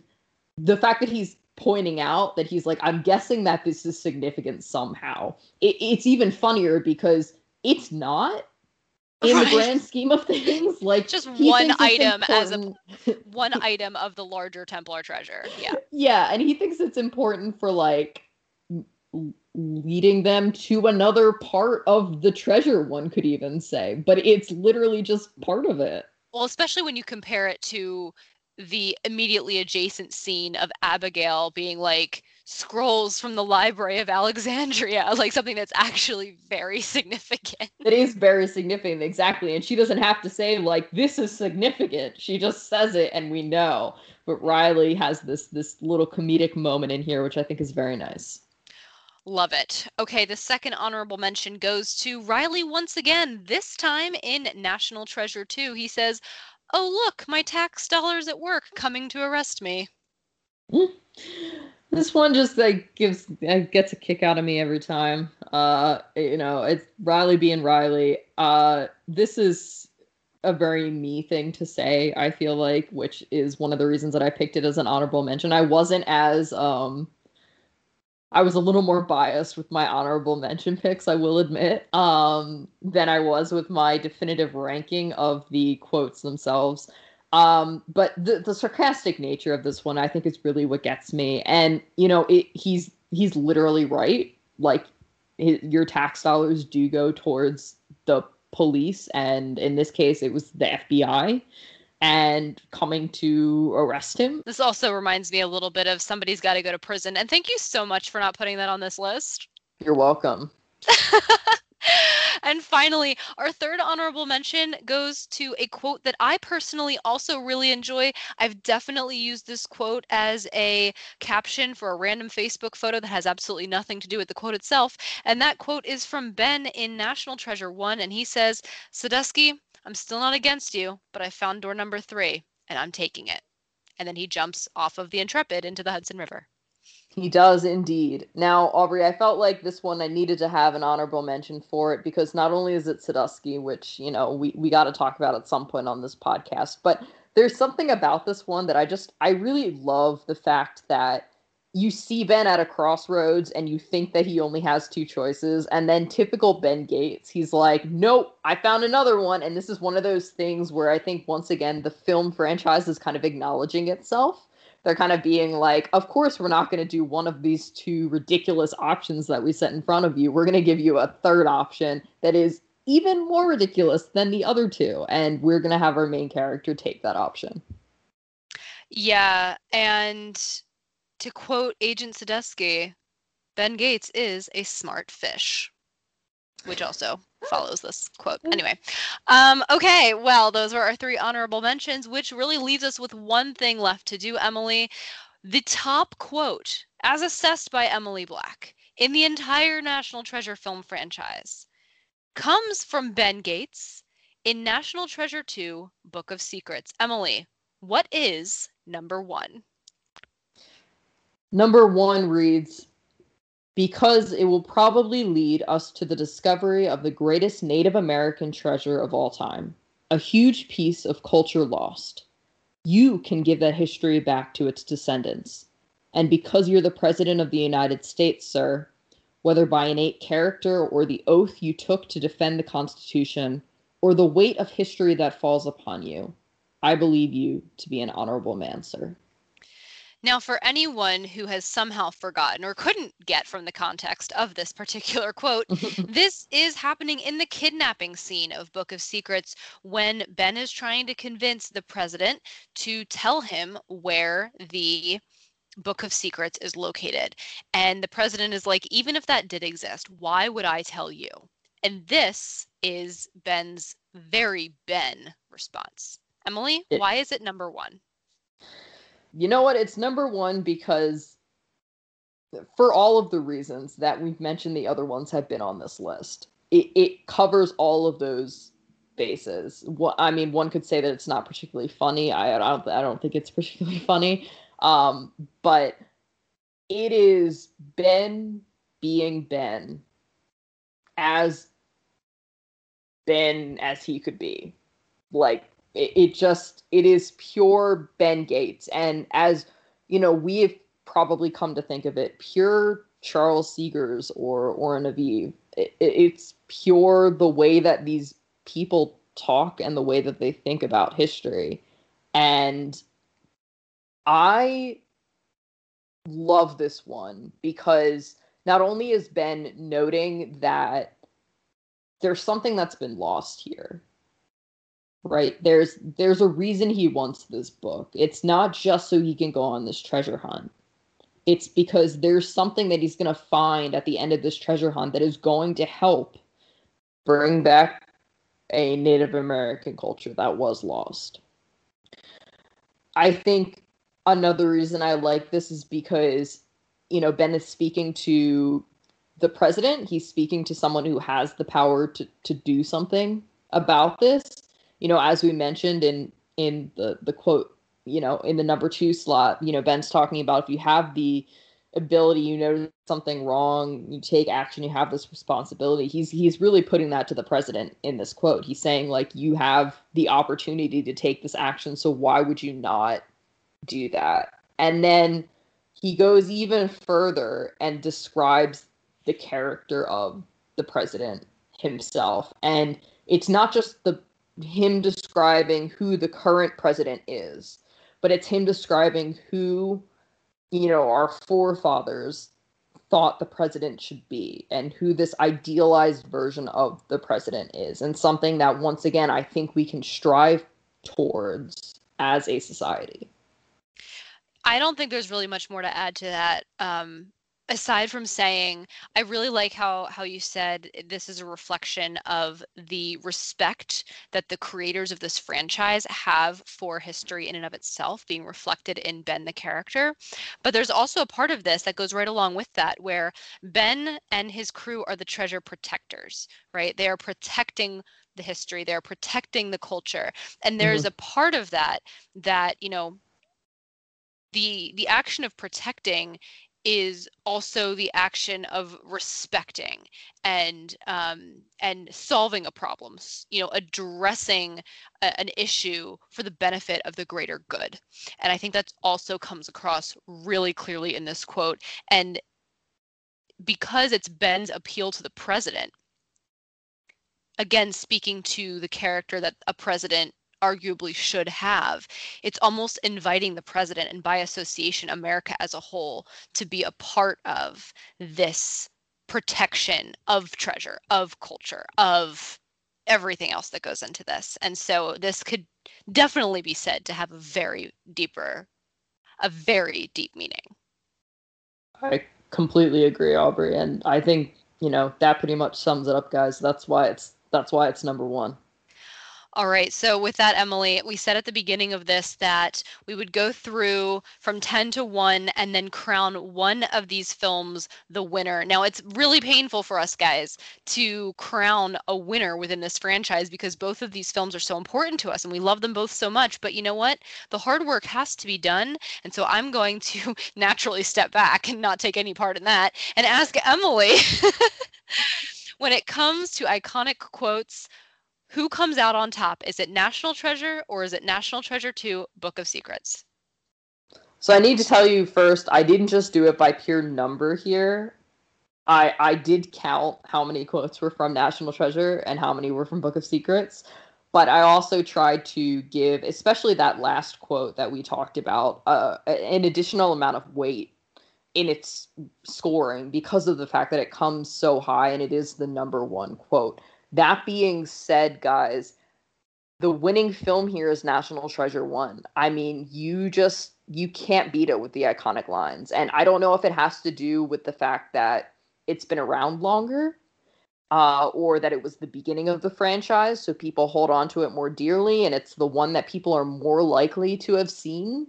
the fact that he's pointing out that he's like, I'm guessing that this is significant somehow. It, it's even funnier because it's not in right. the grand scheme of things. Like just one item as a one item of the larger Templar treasure. Yeah. Yeah, and he thinks it's important for like leading them to another part of the treasure one could even say but it's literally just part of it well especially when you compare it to the immediately adjacent scene of Abigail being like scrolls from the Library of Alexandria, like something that's actually very significant. It is very significant, exactly. And she doesn't have to say like this is significant. She just says it and we know. But Riley has this this little comedic moment in here which I think is very nice. Love it. Okay, the second honorable mention goes to Riley once again, this time in National Treasure 2. He says, oh look, my tax dollars at work coming to arrest me. This one just like gives uh, gets a kick out of me every time. Uh, you know, it's Riley being Riley. Uh, this is a very me thing to say. I feel like, which is one of the reasons that I picked it as an honorable mention. I wasn't as um I was a little more biased with my honorable mention picks, I will admit, um, than I was with my definitive ranking of the quotes themselves. Um, but the, the sarcastic nature of this one, I think, is really what gets me. And you know, it, he's he's literally right. Like, his, your tax dollars do go towards the police, and in this case, it was the FBI and coming to arrest him. This also reminds me a little bit of somebody's got to go to prison. And thank you so much for not putting that on this list. You're welcome. and finally, our third honorable mention goes to a quote that I personally also really enjoy. I've definitely used this quote as a caption for a random Facebook photo that has absolutely nothing to do with the quote itself. And that quote is from Ben in National Treasure 1. And he says, Sadusky, I'm still not against you, but I found door number three and I'm taking it. And then he jumps off of the Intrepid into the Hudson River. He does indeed. Now, Aubrey, I felt like this one I needed to have an honorable mention for it because not only is it Sadusky, which, you know, we, we got to talk about at some point on this podcast, but there's something about this one that I just, I really love the fact that you see Ben at a crossroads and you think that he only has two choices. And then typical Ben Gates, he's like, nope, I found another one. And this is one of those things where I think, once again, the film franchise is kind of acknowledging itself. They're kind of being like, of course, we're not going to do one of these two ridiculous options that we set in front of you. We're going to give you a third option that is even more ridiculous than the other two. And we're going to have our main character take that option. Yeah. And to quote Agent Sadusky, Ben Gates is a smart fish, which also follows this quote. Anyway, um, okay, well, those are our three honorable mentions, which really leaves us with one thing left to do, Emily. The top quote, as assessed by Emily Black, in the entire National Treasure film franchise, comes from Ben Gates in National Treasure 2 Book of Secrets. Emily, what is number one? Number one reads Because it will probably lead us to the discovery of the greatest Native American treasure of all time, a huge piece of culture lost. You can give that history back to its descendants. And because you're the President of the United States, sir, whether by innate character or the oath you took to defend the Constitution, or the weight of history that falls upon you, I believe you to be an honorable man, sir. Now, for anyone who has somehow forgotten or couldn't get from the context of this particular quote, this is happening in the kidnapping scene of Book of Secrets when Ben is trying to convince the president to tell him where the Book of Secrets is located. And the president is like, even if that did exist, why would I tell you? And this is Ben's very Ben response. Emily, why is it number one? You know what? It's number one because for all of the reasons that we've mentioned, the other ones have been on this list. It, it covers all of those bases. What I mean, one could say that it's not particularly funny. I, I don't I don't think it's particularly funny. Um, but it is Ben being Ben as Ben as he could be. Like it, just it is pure Ben Gates. And as you know, we have probably come to think of it, pure Charles Segars or or Aviv. It, it's pure the way that these people talk and the way that they think about history. And I love this one because not only is Ben noting that there's something that's been lost here. Right? There's there's a reason he wants this book. It's not just so he can go on this treasure hunt. It's because there's something that he's going to find at the end of this treasure hunt that is going to help bring back a Native American culture that was lost. I think another reason I like this is because, you know, Ben is speaking to the president. He's speaking to someone who has the power to, to do something about this. You know, as we mentioned in in the, the quote, you know, in the number two slot, you know, Ben's talking about if you have the ability, you know something wrong, you take action, you have this responsibility. He's he's really putting that to the president in this quote. He's saying like you have the opportunity to take this action, so why would you not do that? And then he goes even further and describes the character of the president himself. And it's not just the him describing who the current president is, but it's him describing who you know our forefathers thought the president should be and who this idealized version of the president is and something that once again I think we can strive towards as a society. I don't think there's really much more to add to that. Um, aside from saying, I really like how how you said this is a reflection of the respect that the creators of this franchise have for history in and of itself, being reflected in Ben the character. But there's also a part of this that goes right along with that, where Ben and his crew are the treasure protectors, right? They are protecting the history, they're protecting the culture, and there's mm-hmm. a part of that that you know the the action of protecting is also the action of respecting and um, and solving a problem you know addressing a, an issue for the benefit of the greater good. And i think that also comes across really clearly in this quote. And because it's ben's appeal to the president again speaking to the character that a president arguably should have. It's almost inviting the president and by association America as a whole to be a part of this protection of treasure, of culture, of everything else that goes into this. And so this could definitely be said to have a very deeper a very deep meaning. I completely agree, Aubrey, and I think, you know, that pretty much sums it up, guys. That's why it's that's why it's number 1. All right. So with that, Emily, we said at the beginning of this that we would go through from 10 to 1 and then crown one of these films the winner. Now, it's really painful for us guys to crown a winner within this franchise because both of these films are so important to us and we love them both so much. But you know what? The hard work has to be done. And so I'm going to naturally step back and not take any part in that and ask Emily when it comes to iconic quotes who comes out on top? Is it National Treasure or is it National Treasure 2 Book of Secrets? So I need to tell you first, I didn't just do it by pure number here. I I did count how many quotes were from National Treasure and how many were from Book of Secrets, but I also tried to give, especially that last quote that we talked about, uh, an additional amount of weight in its scoring because of the fact that it comes so high and it is the number one quote. That being said, guys, the winning film here is National Treasure 1. I mean, you just you can't beat it with the iconic lines. And I don't know if it has to do with the fact that it's been around longer, uh, or that it was the beginning of the franchise, so people hold on to it more dearly, and it's the one that people are more likely to have seen.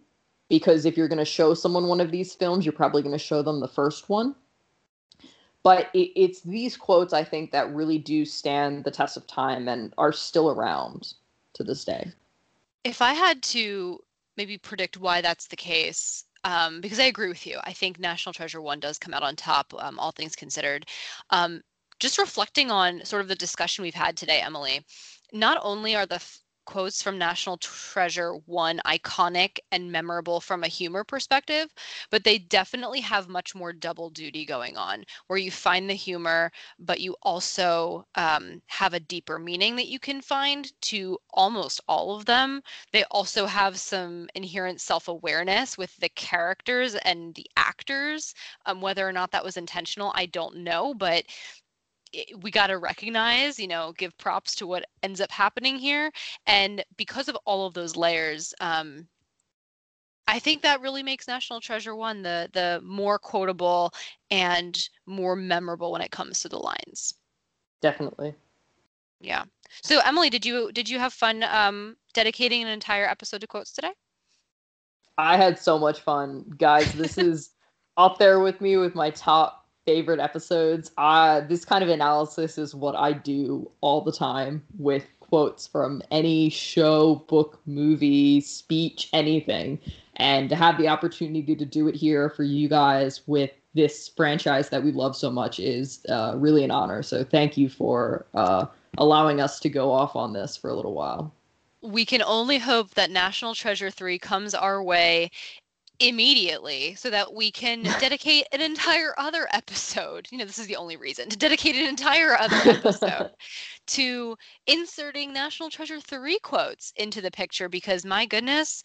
Because if you're going to show someone one of these films, you're probably going to show them the first one. But it, it's these quotes, I think, that really do stand the test of time and are still around to this day. If I had to maybe predict why that's the case, um, because I agree with you. I think National Treasure One does come out on top, um, all things considered. Um, just reflecting on sort of the discussion we've had today, Emily, not only are the quotes from National Treasure one iconic and memorable from a humor perspective, but they definitely have much more double duty going on where you find the humor, but you also um, have a deeper meaning that you can find to almost all of them. They also have some inherent self awareness with the characters and the actors. Um, whether or not that was intentional, I don't know, but we got to recognize, you know, give props to what ends up happening here. And because of all of those layers, um, I think that really makes National Treasure One the the more quotable and more memorable when it comes to the lines. Definitely. Yeah. So Emily, did you did you have fun um, dedicating an entire episode to quotes today? I had so much fun, guys. This is up there with me with my top favorite episodes. Uh, this kind of analysis is what I do all the time with quotes from any show, book, movie, speech, anything. And to have the opportunity to do it here for you guys with this franchise that we love so much is uh, really an honor. So thank you for uh, allowing us to go off on this for a little while. We can only hope that National Treasure 3 comes our way immediately so that we can dedicate an entire other episode. You know, this is the only reason to dedicate an entire other episode to inserting National Treasure 3 quotes into the picture because my goodness,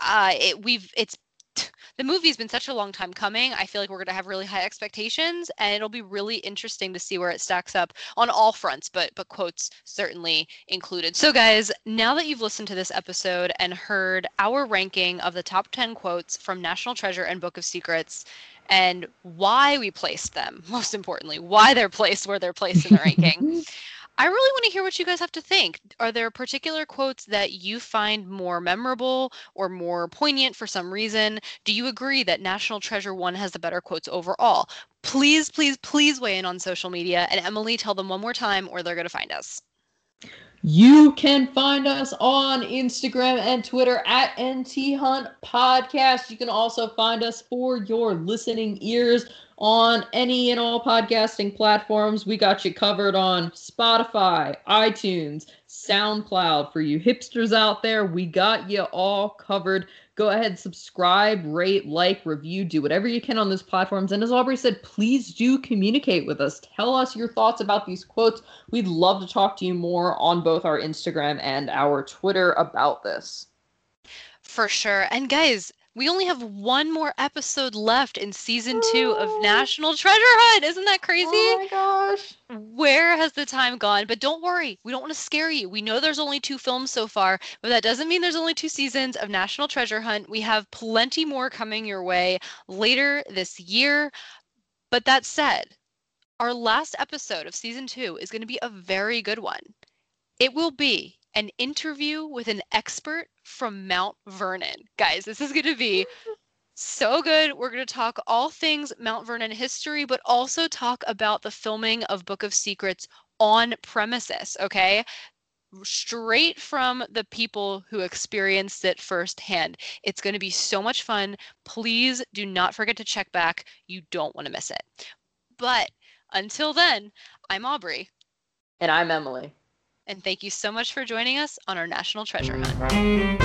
uh it, we've it's the movie's been such a long time coming. I feel like we're going to have really high expectations, and it'll be really interesting to see where it stacks up on all fronts, but but quotes certainly included. So, guys, now that you've listened to this episode and heard our ranking of the top ten quotes from National Treasure and Book of Secrets, and why we placed them, most importantly, why they're placed where they're placed in the ranking. I really want to hear what you guys have to think. Are there particular quotes that you find more memorable or more poignant for some reason? Do you agree that National Treasure 1 has the better quotes overall? Please, please, please weigh in on social media. And Emily, tell them one more time or they're going to find us. You can find us on Instagram and Twitter at NT Hunt Podcast. You can also find us for your listening ears on any and all podcasting platforms. We got you covered on Spotify, iTunes, SoundCloud. For you hipsters out there, we got you all covered. Go ahead, subscribe, rate, like, review, do whatever you can on those platforms. And as Aubrey said, please do communicate with us. Tell us your thoughts about these quotes. We'd love to talk to you more on both our Instagram and our Twitter about this. For sure. And guys, we only have one more episode left in season two of oh. National Treasure Hunt. Isn't that oh crazy? Oh my gosh. Where has the time gone? But don't worry, we don't want to scare you. We know there's only two films so far, but that doesn't mean there's only two seasons of National Treasure Hunt. We have plenty more coming your way later this year. But that said, our last episode of season two is going to be a very good one. It will be an interview with an expert from Mount Vernon. Guys, this is going to be so good. We're going to talk all things Mount Vernon history, but also talk about the filming of Book of Secrets on premises, okay? Straight from the people who experienced it firsthand. It's going to be so much fun. Please do not forget to check back. You don't want to miss it. But until then, I'm Aubrey. And I'm Emily and thank you so much for joining us on our National Treasure Hunt.